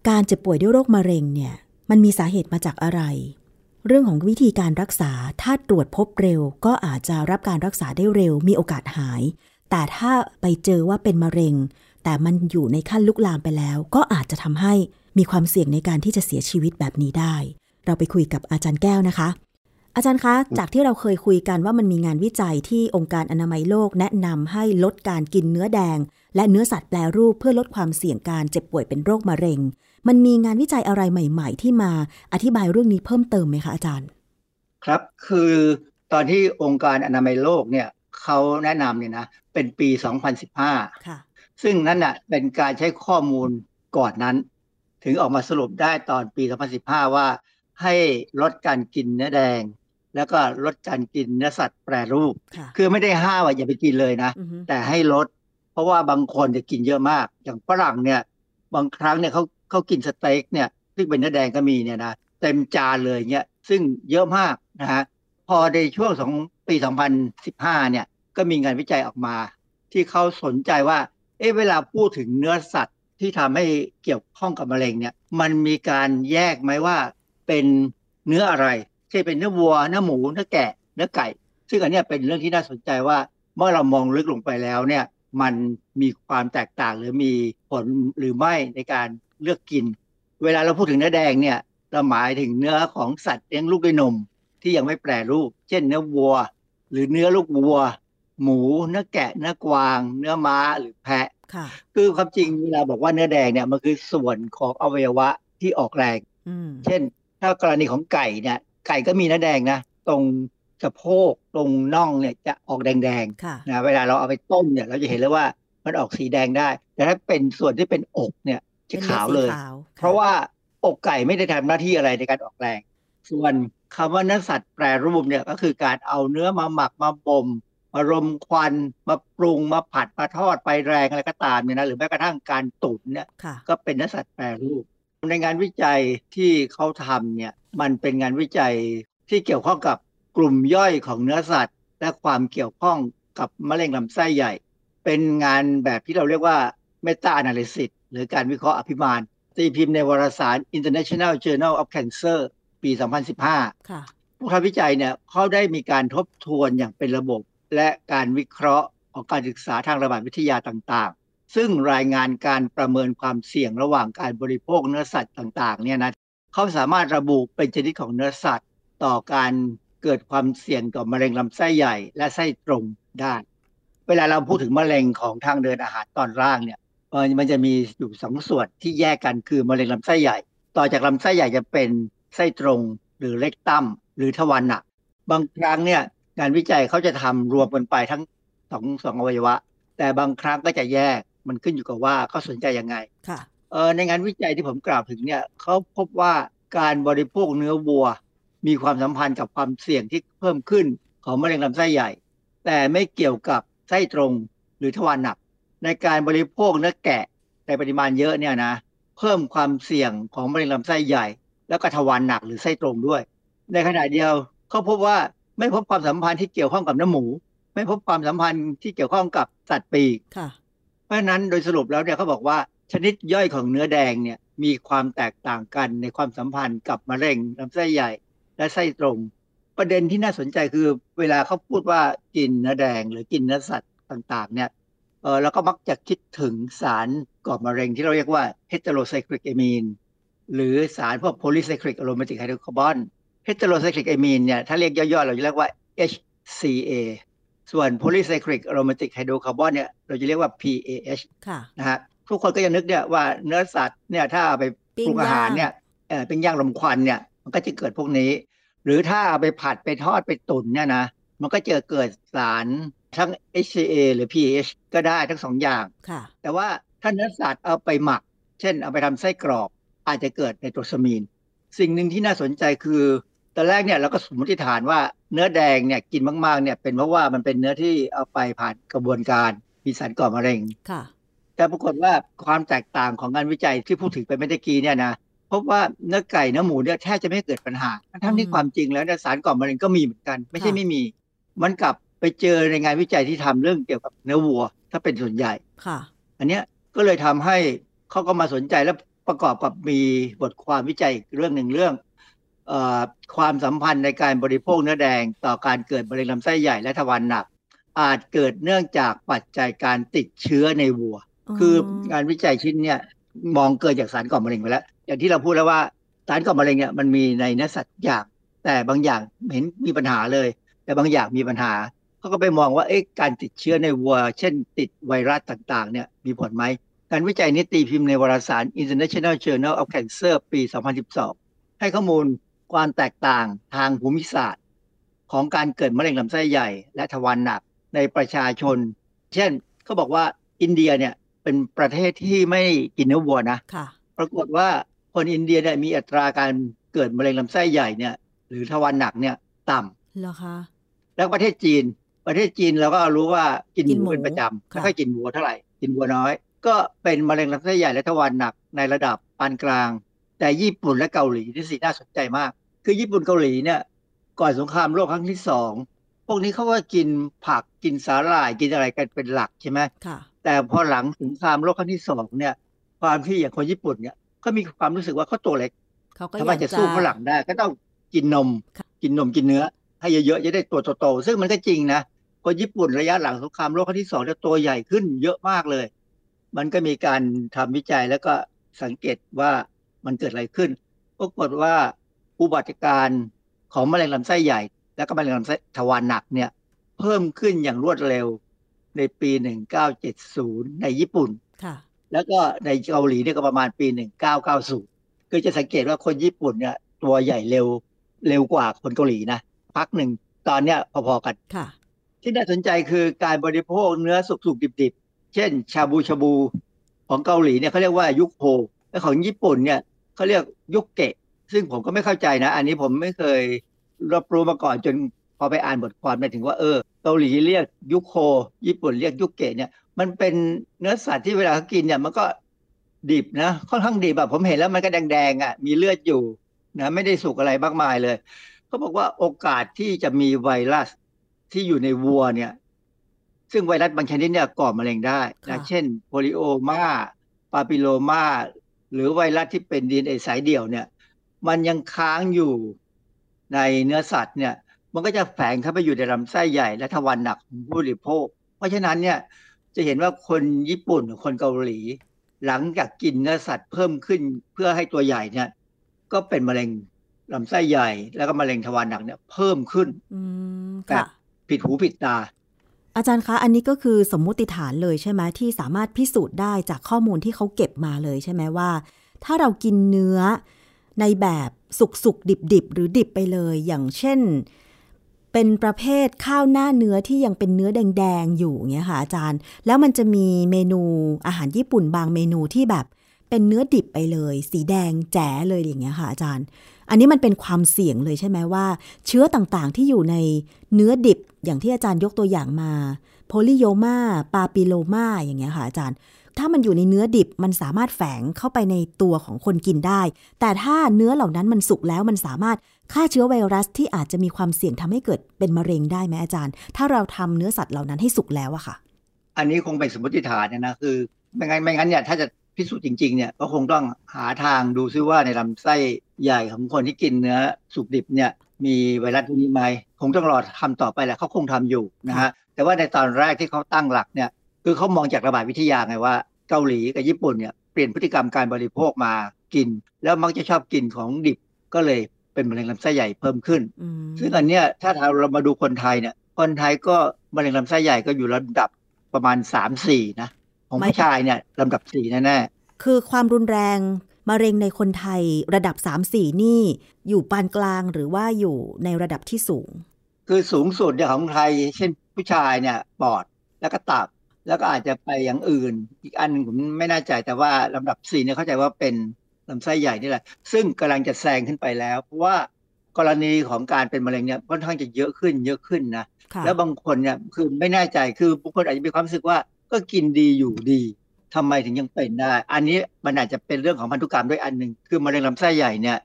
การเจ็บป่วยด้วยโรคมะเร็งเนี่ยมันมีสาเหตุมาจากอะไร เรื่องของวิธีการรักษาถ้าตรวจพบเร็ว ก็อาจจะรับการรักษาได้เร็ว มีโอกาสหาย แต่ถ้าไปเจอว่าเป็นมะเร็ง แต่มันอยู่ในขั้นลุกลามไปแล้ว ก็อาจจะทำให้มีความเสี่ยงในการที่จะเสียชีวิตแบบนี้ได้ เราไปคุยกับอาจารย์แก้วนะคะ อาจารย์คะ จากที่เราเคยคุยกันว่ามันมีงานวิจัยที่องค์การอนามัยโลกแนะนำให้ลดการกินเนื้อแดง และเนื้อสัตว์แปรรูปเพื่อลดความเสี่ยงการเจ็บป่วยเป็นโรคมะเร็ง มันมีงานวิจัยอะไรใหม่ ๆ ที่มาอธิบายเรื่องนี้เพิ่มเติมไหมคะอาจารย์ ครับคือตอนที่องค์การอนามัยโลกเนี่ยเขาแนะนำเนี่ยนะเป็นปี 2015ค่ะซึ่งนั่นน่ะเป็นการใช้ข้อมูลก่อนนั้น ถึงออกมาสรุปได้ตอนปี 2015 ว่าให้ลดการกินเนื้อแดง แล้วก็ลดการกินเนื้อสัตว์แปรรูปค่ะคือไม่ได้ห้ามว่าอย่าไปกินเลยนะอือฮึแต่ให้ลด เพราะว่าบางคนจะกินเยอะมาก อย่างฝรั่งเนี่ย บางครั้งเนี่ยเขาเขากินสเต็กเนี่ยซึ่งเป็นเนื้อแดงก็มีเนี่ยนะเต็มจานเลยเนี่ยซึ่งเยอะมากนะฮะพอในช่วงสองปี 2015 เนี่ยก็มีงานวิจัยออกมา ที่เขาสนใจว่า เอ๊ะเวลาพูดถึงเนื้อสัตว์ที่ทำให้เกี่ยวข้องกับมะเร็งเนี่ย มันมีการแยกไหมว่าเป็นเนื้ออะไร เช่นเป็นเนื้อวัวเนื้อหมูเนื้อแกะเนื้อไก่ ซึ่งอันเนี้ยเป็นเรื่องที่น่าสนใจว่า เมื่อเรามองลึกลงไปแล้วเนี่ยมันมีความแตกต่างหรือมีผลหรือไม่ในการเลือกกิน เวลาเราพูดถึงเนื้อแดงเนี่ยเราหมายถึงเนื้อของสัตว์เลี้ยงลูกด้วยนมที่ยังไม่แปรรูป เช่นเนื้อวัว หรือเนื้อลูกวัว หมู เนื้อแกะ เนื้อกวาง เนื้อม้าหรือแพะค่ะคือความจริงเวลาบอกว่าเนื้อแดงเนี่ยมันคือส่วนของอวัยวะที่ออกแรงอืมเช่น ถ้ากรณีของไก่เนี่ย ไก่ก็มีเนื้อแดงนะ ตรงสะโพกตรงน่องเนี่ยจะออกแดงค่ะๆนะเวลาเราเอาไปต้มเนี่ย เราจะเห็นเลยว่ามันออกสีแดงได้ แต่ถ้าเป็นส่วนที่เป็นอกเนี่ยจะขาวเลยป็นนื้อสีขาวเพราะว่าอกไก่ไม่ได้ทำหน้าที่อะไรในการออกแรง ส่วนคำว่าเนื้อสัตว์แปรรูปเนี่ยก็คือการเอาเนื้อมาหมักมาบ่มมารมควันมาปรุงมาผัดมาทอดไปแรงอะไรก็ตามเนี่ยนะหรือแม้กระทั่งการตุ๋นเนี่ยค่ะก็เป็นเนื้อสัตว์แปรรูป ในงานวิจัยที่เขาทำเนี่ยมันเป็นงานวิจัยที่เกี่ยวข้องกับกลุ่มย่อยของเนื้อสัตว์ และความเกี่ยวข้องกับมะเร็งลำไส้ใหญ่ เป็นงานแบบที่เราเรียกว่า meta analysis หรือการวิเคราะห์อภิบาลตีพิมพ์ในวารสาร International Journal of Cancer ปี 2015ค่ะผู้ทำวิจัยเนี่ยเขาได้มีการทบทวนอย่างเป็นระบบ และการวิเคราะห์ของการศึกษาทางระบาดวิทยาต่างๆ ซึ่งรายงานการประเมินความเสี่ยงระหว่างการบริโภคเนื้อสัตว์ต่างๆเนี่ยนะเขาสามารถระบุเป็นชนิดของเนื้อสัตว์ ต่อการเกิดความเสี่ยงต่อมะเร็งลำไส้ใหญ่และไส้ตรงได้ เวลาเราพูดถึงมะเร็งของทางเดินอาหารตอนล่างเนี่ยมันจะมีอยู่สองส่วนที่แยกกันคือมะเร็งลำไส้ใหญ่ ต่อจากลำไส้ใหญ่จะเป็นไส้ตรง หรือเล็กตั้มหรือทวารหนัก บางครั้งเนี่ยงานวิจัยเขาจะทำรวมกันไปทั้งสองสองอวัยวะ แต่บางครั้งก็จะแยก มันขึ้นอยู่กับว่าเขาสนใจยังไงค่ะเออในงานวิจัยที่ผมกล่าวถึงเนี่ยเขาพบว่าการบริโภคเนื้อวัว มีความสัมพันธ์กับความเสี่ยงที่เพิ่มขึ้นของมะเร็งลำไส้ใหญ่ แต่ไม่เกี่ยวกับไส้ตรงหรือทวารหนัก ในการบริโภคเนื้อแกะในปริมาณเยอะเนี่ยนะเพิ่มความเสี่ยงของมะเร็งลำไส้ใหญ่ แล้วก็ทวารหนักหรือไส้ตรงด้วย ในขณะเดียวเขาพบว่าไม่พบความสัมพันธ์ที่เกี่ยวข้องกับเนื้อหมู ไม่พบความสัมพันธ์ที่เกี่ยวข้องกับสัตว์ปีกค่ะเพ ราะฉะนั้นโดยสรุปแล้วเนี่ยเขาบอกว่าชนิดย่อยของเนื้อแดงเนี่ยมีความแตกต่างกันในความสัมพันธ์กับมะเร็งลำไส้ใหญ่และไส้ตรง ประเด็นที่น่าสนใจคือเวลาเขาพูดว่ากินเนื้อแดงหรือกินเนื้อสัตว์ต่างๆเนี่ยเออเราก็มักจะคิดถึงสารก่อมะเร็งที่เราเรียกว่า heterocyclic amine หรือสารพวก polycyclic aromatic hydrocarbon heterocyclic amine เนี่ยถ้าเรียกย่อๆเราจะเรียกว่า HCA ส่วน polycyclic aromatic hydrocarbon เนี่ยเราจะเรียกว่า PAH ค่ะนะฮะทุกคนก็จะนึกเนี่ยว่าเนื้อสัตว์เนี่ยถ้าเอาไปปรุงอาหารเนี่ยเออเป็นย่างลมควันเนี่ยมันก็จะเกิดพวกนี้ หรือถ้าเอาไปผัดไปทอดไปตุ๋นเนี่ยนะมันก็จะเกิดสารทั้ง HCA หรือ PAH ก็ได้ทั้งสองอย่างค่ะแต่ว่าถ้าเนื้อสัตว์เอาไปหมัก เช่นเอาไปทำไส้กรอกอาจจะเกิดไนโตรซามีน สิ่งหนึ่งที่น่าสนใจคือ ตอนแรกเนี่ยเราก็สมมติฐานว่าเนื้อแดงเนี่ยกินมากๆเนี่ยเป็นเพราะว่ามันเป็นเนื้อที่เอาไปผ่านกระบวนการมีสารก่อมะเร็งค่ะ แต่ปรากฏว่าความแตกต่างของงานวิจัยที่พูดถึงไปเมื่อกี้เนี่ยนะพบว่าเนื้อไก่เนื้อหมูเนี่ยแทบจะไม่เกิดปัญหา ทั้งที่อืมความจริงแล้วเนี่ยสารก่อมะเร็งก็มีเหมือนกัน ไม่ใช่ค่ะไม่มี มันกลับไปเจอในงานวิจัยที่ทำเรื่องเกี่ยวกับเนื้อวัว ถ้าเป็นส่วนใหญ่ค่ะ อันเนี้ยก็เลยทำให้เขาก็มาสนใจแล้วประกอบกับมีบทความวิจัยเรื่องหนึ่งเรื่องอ ความสัมพันธ์ในการบริโภคเนื้อแดงต่อการเกิดมะเร็งลำไส้ใหญ่และทวารหนัก อาจเกิดเนื่องจากปัจจัยการติดเชื้อในวัว คืองานวิจัยชิ้นเนี่ยมองเกิดจากสารก่อมะเร็งไปแล้ว อย่างที่เราพูดแล้วว่าสารก่อมะเร็งเนี่ยมันมีในเนื้อสัตว์อย่าง แต่บางอย่างเห็นมีปัญหาเลย แต่บางอย่างมีปัญหาเขาก็ไปมองว่าเอ๊ะการติดเชื้อในวัว เช่น ติดไวรัสต่างๆเนี่ยมีผลไหมการวิจัยนี้ตีพิมพ์ในวารสาร International Journal of Cancer ปี 2012 ให้ข้อมูล ความแตกต่างทางภูมิศาสตร์ ของการเกิดมะเร็งลำไส้ใหญ่ และทวารหนักในประชาชน เช่นเขาบอกว่าอินเดียเนี่ยเป็นประเทศที่ไม่กินเนื้อวัวนะะปรากฏว่าคนอินเดียเนี่ยมีอัตราการเกิดมะเร็งลำไส้ใหญ่เนี่ย หรือทวารหนักเนี่ยต่ำเหรอคะแล้วประเทศจีน ประเทศจีนเราก็รู้ว่ากินหมูเป็นประจำไม่ค่อยกินวัวเท่าไหร่กินวัวน้อย ก็เป็นมะเร็งลำไส้ใหญ่และทวารหนักในระดับปานกลาง แต่ญี่ปุ่นและเกาหลีที่สีน่าสนใจมาก คือญี่ปุ่นเกาหลีเนี่ย ก่อนสงครามโลกครั้งที่สองพวกนี้เขาก็กินผักกินสาหร่ายกินอะไรกันเป็นหลักใช่ไหมค่ะแต่พอหลังสงครามโลกครั้งที่สองเนี่ย ความที่อย่างคนญี่ปุ่นเนี่ยเขามีความรู้สึกว่าเขาตัวเล็กเขาก็ถ้าจะสู้ฝรั่งได้ ก็ต้องกินนม กินนมกินเนื้อ ให้เยอะๆจะได้ตัวโตๆซึ่งมันก็จริงนะคนญี่ปุ่นระยะหลังสงครามโลกครั้งที่สองจะตัวใหญ่ขึ้นเยอะมากเลย มันก็มีการทำวิจัยแล้วก็สังเกตว่ามันเกิดอะไรขึ้นปรากฏว่า อุบัติการของมะเร็งลำไส้ใหญ่ และก็มะเร็งลำไส้ทวารหนักเนี่ยเพิ่มขึ้นอย่างรวดเร็วในปี 1970 ในญี่ปุ่น แล้วก็ในเกาหลีเนี่ยก็ประมาณปี 1990ก็จะสังเกตว่าคนญี่ปุ่นเนี่ยตัวใหญ่เร็วเร็วกว่าคนเกาหลีนะ พักหนึ่งตอนเนี้ยพอๆกันที่น่าสนใจคือการบริโภคเนื้อสุกๆดิบเช่น ชาบูชาบูของเกาหลีเนี่ยเขาเรียกว่ายุคโฮและของญี่ปุ่นเนี่ยเขาเรียกยุคเกะ ซึ่งผมก็ไม่เข้าใจนะ อันนี้ผมไม่เคยรับรู้มาก่อนจนพอไปอ่านบทความไปถึงว่าเออเกาหลีเรียกยุคโฮญี่ปุ่นเรียกยุคเกะเนี่ย มันเป็นเนื้อสัตว์ที่เวลาเขากินเนี่ย มันก็ดิบนะค่อนข้างดิบแบบผมเห็นแล้วมันก็แดงๆอะ มีเลือดอยู่นะไม่ได้สุกอะไรมากมายเลยเขาบอกว่าโอกาสที่จะมีไวรัสที่อยู่ในวัวเนี่ย ซึ่งไวรัสบางชนิดเนี่ยก่อมะเร็งได้นะเช่นโพลิโอมาปาปิโลมาหรือไวรัสที่เป็นดีเอสายเดี่ยวเนี่ย มันยังค้างอยู่ในเนื้อสัตว์เนี่ย มันก็จะแฝงเข้าไปอยู่ในลำไส้ใหญ่และทวารหนักของผู้บริโภค เพราะฉะนั้นเนี่ยจะเห็นว่าคนญี่ปุ่นคนเกาหลี หลังจากกินเนื้อสัตว์เพิ่มขึ้นเพื่อให้ตัวใหญ่เนี่ย ก็เป็นมะเร็งลำไส้ใหญ่แล้วก็มะเร็งทวารหนักเนี่ยเพิ่มขึ้นแบบผิดหูผิดตา อาจารย์คะอันนี้ก็คือสมมุติฐานเลยใช่ไหมที่สามารถพิสูจน์ได้จากข้อมูลที่เขาเก็บมาเลยใช่ไหมว่า ถ้าเรากินเนื้อ ในแบบสุกสุกดิบดิบหรือดิบไปเลย อย่างเช่น เป็นประเภทข้าวหน้าเนื้อที่ยังเป็นเนื้อแดงๆ อยู่เงี้ยค่ะอาจารย์ แล้วมันจะมีเมนูอาหารญี่ปุ่นบางเมนูที่แบบเป็นเนื้อดิบไปเลย สีแดงแจ๋เลยอย่างเงี้ยค่ะอาจารย์ อันนี้มันเป็นความเสี่ยงเลยใช่ไหมว่า เชื้อต่างๆที่อยู่ในเนื้อดิบอย่างที่อาจารย์ยกตัวอย่างมาโพลิโยมาปาปิโลมาอย่างเงี้ยค่ะอาจารย์ ถ้ามันอยู่ในเนื้อดิบมันสามารถแฝงเข้าไปในตัวของคนกินได้ แต่ถ้าเนื้อเหล่านั้นมันสุกแล้วมันสามารถฆ่าเชื้อไวรัสที่อาจจะมีความเสี่ยงทำให้เกิดเป็นมะเร็งได้ไหมอาจารย์ ถ้าเราทำเนื้อสัตว์เหล่านั้นให้สุกแล้วอะค่ะ อันนี้คงเป็นสมมติฐานเนี่ยนะคือไม่งั้นไม่งั้นเนี่ยถ้าจะพิสูจน์จริงๆเนี่ยก็คงต้องหาทางดูซิว่าในลำไส้ใหญ่ของคนที่กินเนื้อสุกดิบเนี่ยมีไวรัสตัวนี้ไหมคงต้องรอทำต่อไปแหละเขาคงทำอยู่นะฮะแต่ว่าในตอนแรกที่เขาตั้งหลักเนี่ย คือเขามองจากระบาดวิทยาไงว่าเกาหลีกับญี่ปุ่นเนี่ยเปลี่ยนพฤติกรรมการบริโภคมากิน แล้วมักจะชอบกินของดิบก็เลยเป็นมะเร็งลำไส้ใหญ่เพิ่มขึ้น ซึ่งอันเนี้ยถ้าเรามาดูคนไทยเนี่ยคนไทยก็มะเร็งลำไส้ใหญ่ก็อยู่ระดับประมาณสามสี่นะของผู้ชายเนี่ยลำดับสี่แน่ๆคือความรุนแรงมะเร็งในคนไทยระดับ 3-4 นี่ อยู่ปานกลางหรือว่าอยู่ในระดับที่สูง คือสูงสุดเนี่ยของไทย เช่นผู้ชายเนี่ยปอดแล้วก็ตับ แล้วก็อาจจะไปอย่างอื่น อีกอันนึงผมไม่แน่ใจแต่ว่าลำดับสี่เนี่ยเข้าใจว่าเป็นลำไส้ใหญ่นี่แหละ ซึ่งกำลังจะแซงขึ้นไปแล้ว เพราะว่ากรณีของการเป็นมะเร็งเนี่ยค่อนข้างจะเยอะขึ้น เยอะขึ้นนะแล้วบางคนเนี่ยคือไม่แน่ใจคือบางคนอาจจะมีความรู้สึกว่าก็กินดีอยู่ดีทำไมถึงยังเป็นได้ อันนี้มันอาจจะเป็นเรื่องของพันธุกรรมด้วยอันหนึ่งคือมะเร็งลำไส้ใหญ่เนี่ย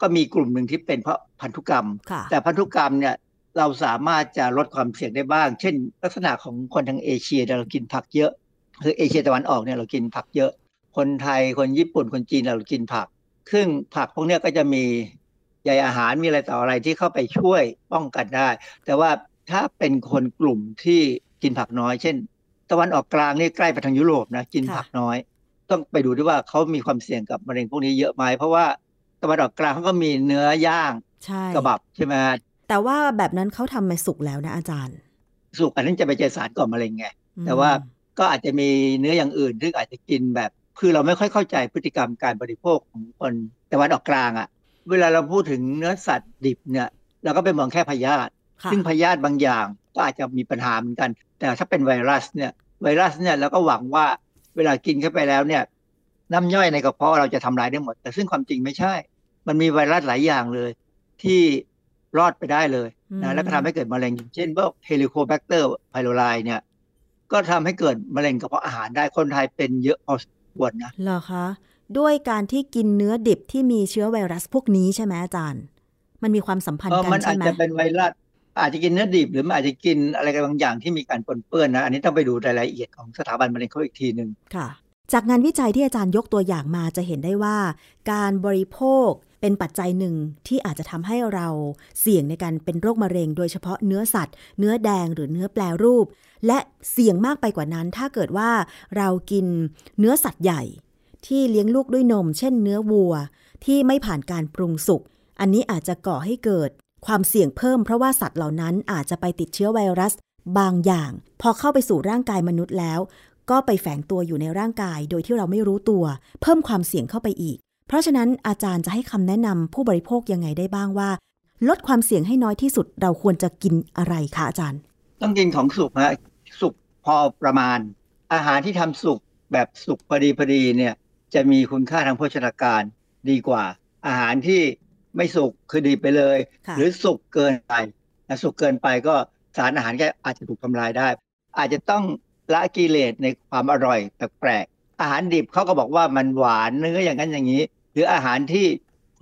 ก็มีกลุ่มหนึ่งที่เป็นเพราะพันธุกรรม แต่พันธุกรรมเนี่ย เราสามารถจะลดความเสี่ยงได้บ้าง เช่น ลักษณะของคนทางเอเชียเรากินผักเยอะคือเอเชียตะวันออกเนี่ยเรากินผักเยอะ คนไทยคนญี่ปุ่นคนจีนเรากินผัก ซึ่งผักพวกนี้ก็จะมีใยอาหารมีอะไรต่ออะไรที่เข้าไปช่วยป้องกันได้ แต่ว่าถ้าเป็นคนกลุ่มที่กินผักน้อย เช่น ตะวันออกกลางนี่ใกล้ไปทางยุโรปนะกินผักน้อย ต้องไปดูด้วยว่าเขามีความเสี่ยงกับมะเร็งพวกนี้เยอะไหมเพราะว่าตะวันออกกลางเขาก็มีเนื้อย่างกระบับใช่ไหม แต่ว่าแบบนั้นเขาทำมาสุกแล้วนะอาจารย์ สุกอันนั้นจะไปเจอสารก่อมะเร็งไง แต่ว่าก็อาจจะมีเนื้ออย่างอื่นที่อาจจะกินแบบ คือเราไม่ค่อยเข้าใจพฤติกรรมการบริโภคของคนตะวันออกกลางอะ่ะ เวลาเราพูดถึงเนื้อสัตว์ดิบเนี่ยเราก็ไปมองแค่พยาธิซึ่งพยาธิบางอย่างก็อาจจะมีปัญหาเหมือนกัน แต่ถ้าเป็นไวรัสเนี่ยไวรัสเนี่ยเราก็หวังว่าเวลากินเข้าไปแล้วเนี่ยน้ำย่อยในกระเพาะเราจะทำลายได้หมด แต่ซึ่งความจริงไม่ใช่ มันมีไวรัสหลายอย่างเลย ที่ รอดไปได้เลยนะแล้วก็ทำให้เกิดมะเร็งเช่นพวก Helicobacter pylori เนี่ยก็ทำให้เกิดมะเร็งกระเพาะอาหารได้คนไทยเป็นเยอะพอสมควรนะเหรอคะด้วยการที่กินเนื้อดิบที่มีเชื้อไวรัสพวกนี้ใช่ไหมอาจารย์ มันมีความสัมพันธ์กันใช่ไหมมันอาจจะเปเป็นไวรัสอาจจะกินเนื้อดิบหรือมันอาจจะกินอะไรกันบางอย่างที่มีการปนเปื้อนนะ อันนี้ต้องไปดูรายละเอียดของสถาบันมะเร็งเขาอีกทีหนึ่งค่ะ จากงานวิจัยที่อาจารย์ยกตัวอย่างมาจะเห็นได้ว่า การบริโภค เป็นปัจจัยหนึ่งที่อาจจะทำให้เราเสี่ยงในการเป็นโรคมะเร็ง โดยเฉพาะเนื้อสัตว์ เนื้อแดงหรือเนื้อแปรรูป และเสี่ยงมากไปกว่านั้น ถ้าเกิดว่าเรากินเนื้อสัตว์ใหญ่ ที่เลี้ยงลูกด้วยนม เช่นเนื้อวัว ที่ไม่ผ่านการปรุงสุก อันนี้อาจจะก่อให้เกิดความเสี่ยงเพิ่มเพราะว่าสัตว์เหล่านั้นอาจจะไปติดเชื้อไวรัสบางอย่าง พอเข้าไปสู่ร่างกายมนุษย์แล้ว ก็ไปแฝงตัวอยู่ในร่างกาย โดยที่เราไม่รู้ตัว เพิ่มความเสี่ยงเข้าไปอีก เพราะฉะนั้นอาจารย์จะให้คำแนะนำผู้บริโภคยังไงได้บ้างว่า ลดความเสี่ยงให้น้อยที่สุดเราควรจะกินอะไรคะอาจารย์ ต้องกินของสุกฮะสุกพอประมาณ อาหารที่ทำสุกแบบสุกพอดีพอดีเนี่ยจะมีคุณค่าทางโภชนาการดีกว่า อาหารที่ไม่สุกคือดีไปเลย หรือสุกเกินไปสุกเกินไปก็สารอาหารก็อาจจะถูกทำลายได้ อาจจะต้องละกิเลสในความอร่อยแปลกๆอาหารดิบเขาก็บอกว่ามันหวานเนื้ออย่างนั้นอย่างนี้ รืออาหารที่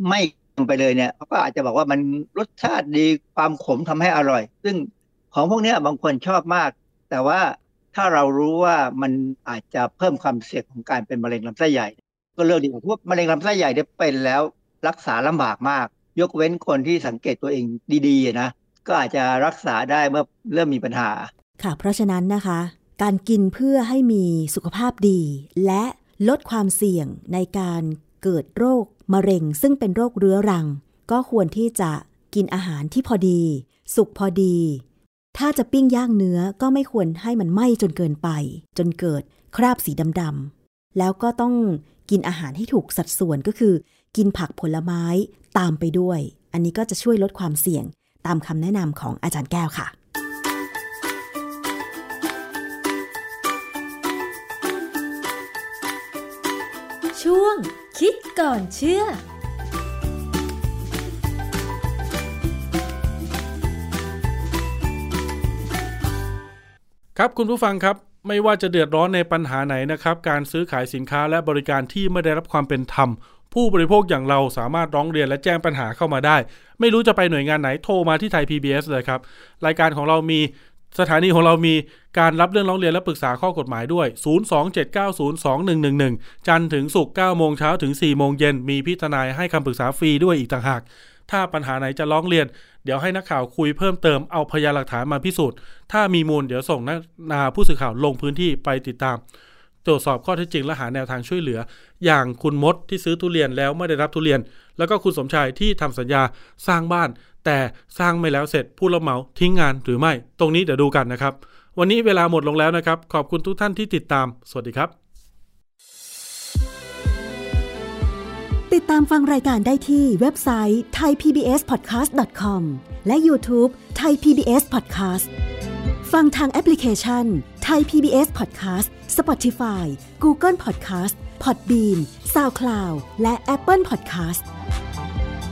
ไม่ไปเลยเนี่ยเขาก็อาจจะบอกว่ามันรสชาติดีความขมทำให้อร่อย ซึ่งของพวกนี้บางคนชอบมาก แต่ว่าถ้าเรารู้ว่ามันอาจจะเพิ่มความเสี่ยงของการเป็นมะเร็งลำไส้ใหญ่ ก็เลือกดีกว่าเพราะมะเร็งลำไส้ใหญ่เนี่ยเป็นแล้วรักษาลำบากมาก ยกเว้นคนที่สังเกตตัวเองดีๆนะก็อาจจะรักษาได้เมื่อเริ่มมีปัญหา ค่ะ เพราะฉะนั้นนะคะ การกินเพื่อให้มีสุขภาพดี และลดความเสี่ยงในการ เกิดโรคมะเร็ง ซึ่งเป็นโรคเรื้อรัง ก็ควรที่จะกินอาหารที่พอดี สุกพอดี ถ้าจะปิ้งย่างเนื้อก็ไม่ควรให้มันไหม้จนเกินไป จนเกิดคราบสีดำๆแล้วก็ต้องกินอาหารให้ถูกสัดส่วนก็คือ กินผักผลไม้ตามไปด้วย อันนี้ก็จะช่วยลดความเสี่ยงตามคำแนะนำของอาจารย์แก้วค่ะช่วง คิดก่อนเชื่อครับคุณผู้ฟังครับไม่ว่าจะเดือดร้อนในปัญหาไหนนะครับ การซื้อขายสินค้าและบริการที่ไม่ได้รับความเป็นธรรม ผู้บริโภคอย่างเราสามารถร้องเรียนและแจ้งปัญหาเข้ามาได้ ไม่รู้จะไปหน่วยงานไหนโทรมาที่ไทย PBS เลยครับ รายการของเรามี สถานีของเรามีการรับเรื่องร้องเรียนและปรึกษาข้อกฎหมายด้วย 027902111 จันทร์ถึงศุกร์9โมงเช้าถึง 4 โมงเย็น มีพิจารณาให้คำปรึกษาฟรีด้วยอีกต่างหาก ถ้าปัญหาไหนจะร้องเรียน เดี๋ยวให้นักข่าวคุยเพิ่มเติม เอาพยานหลักฐานมาพิสูจน์ ถ้ามีมูลเดี๋ยวส่งนักนาผู้สื่อข่าวลงพื้นที่ไปติดตาม ตรวจสอบข้อเท็จจริงและหาแนวทางช่วยเหลือ อย่างคุณมดที่ซื้อทุเรียนแล้วไม่ได้รับทุเรียน แล้วก็คุณสมชายที่ทำสัญญาสร้างบ้าน แต่สร้างไม่แล้วเสร็จผู้รับเหมาทิ้งงานหรือไม่ ตรงนี้เดี๋ยวดูกันนะครับ วันนี้เวลาหมดลงแล้วนะครับ ขอบคุณทุกท่านที่ติดตาม สวัสดีครับ ติดตามฟังรายการได้ที่เว็บไซต์ thaipbspodcast.com และ YouTube Thai PBS Podcast ฟังทางแอปพลิเคชัน Thai PBS Podcast Spotify Google Podcast Podbean SoundCloud และ Apple Podcast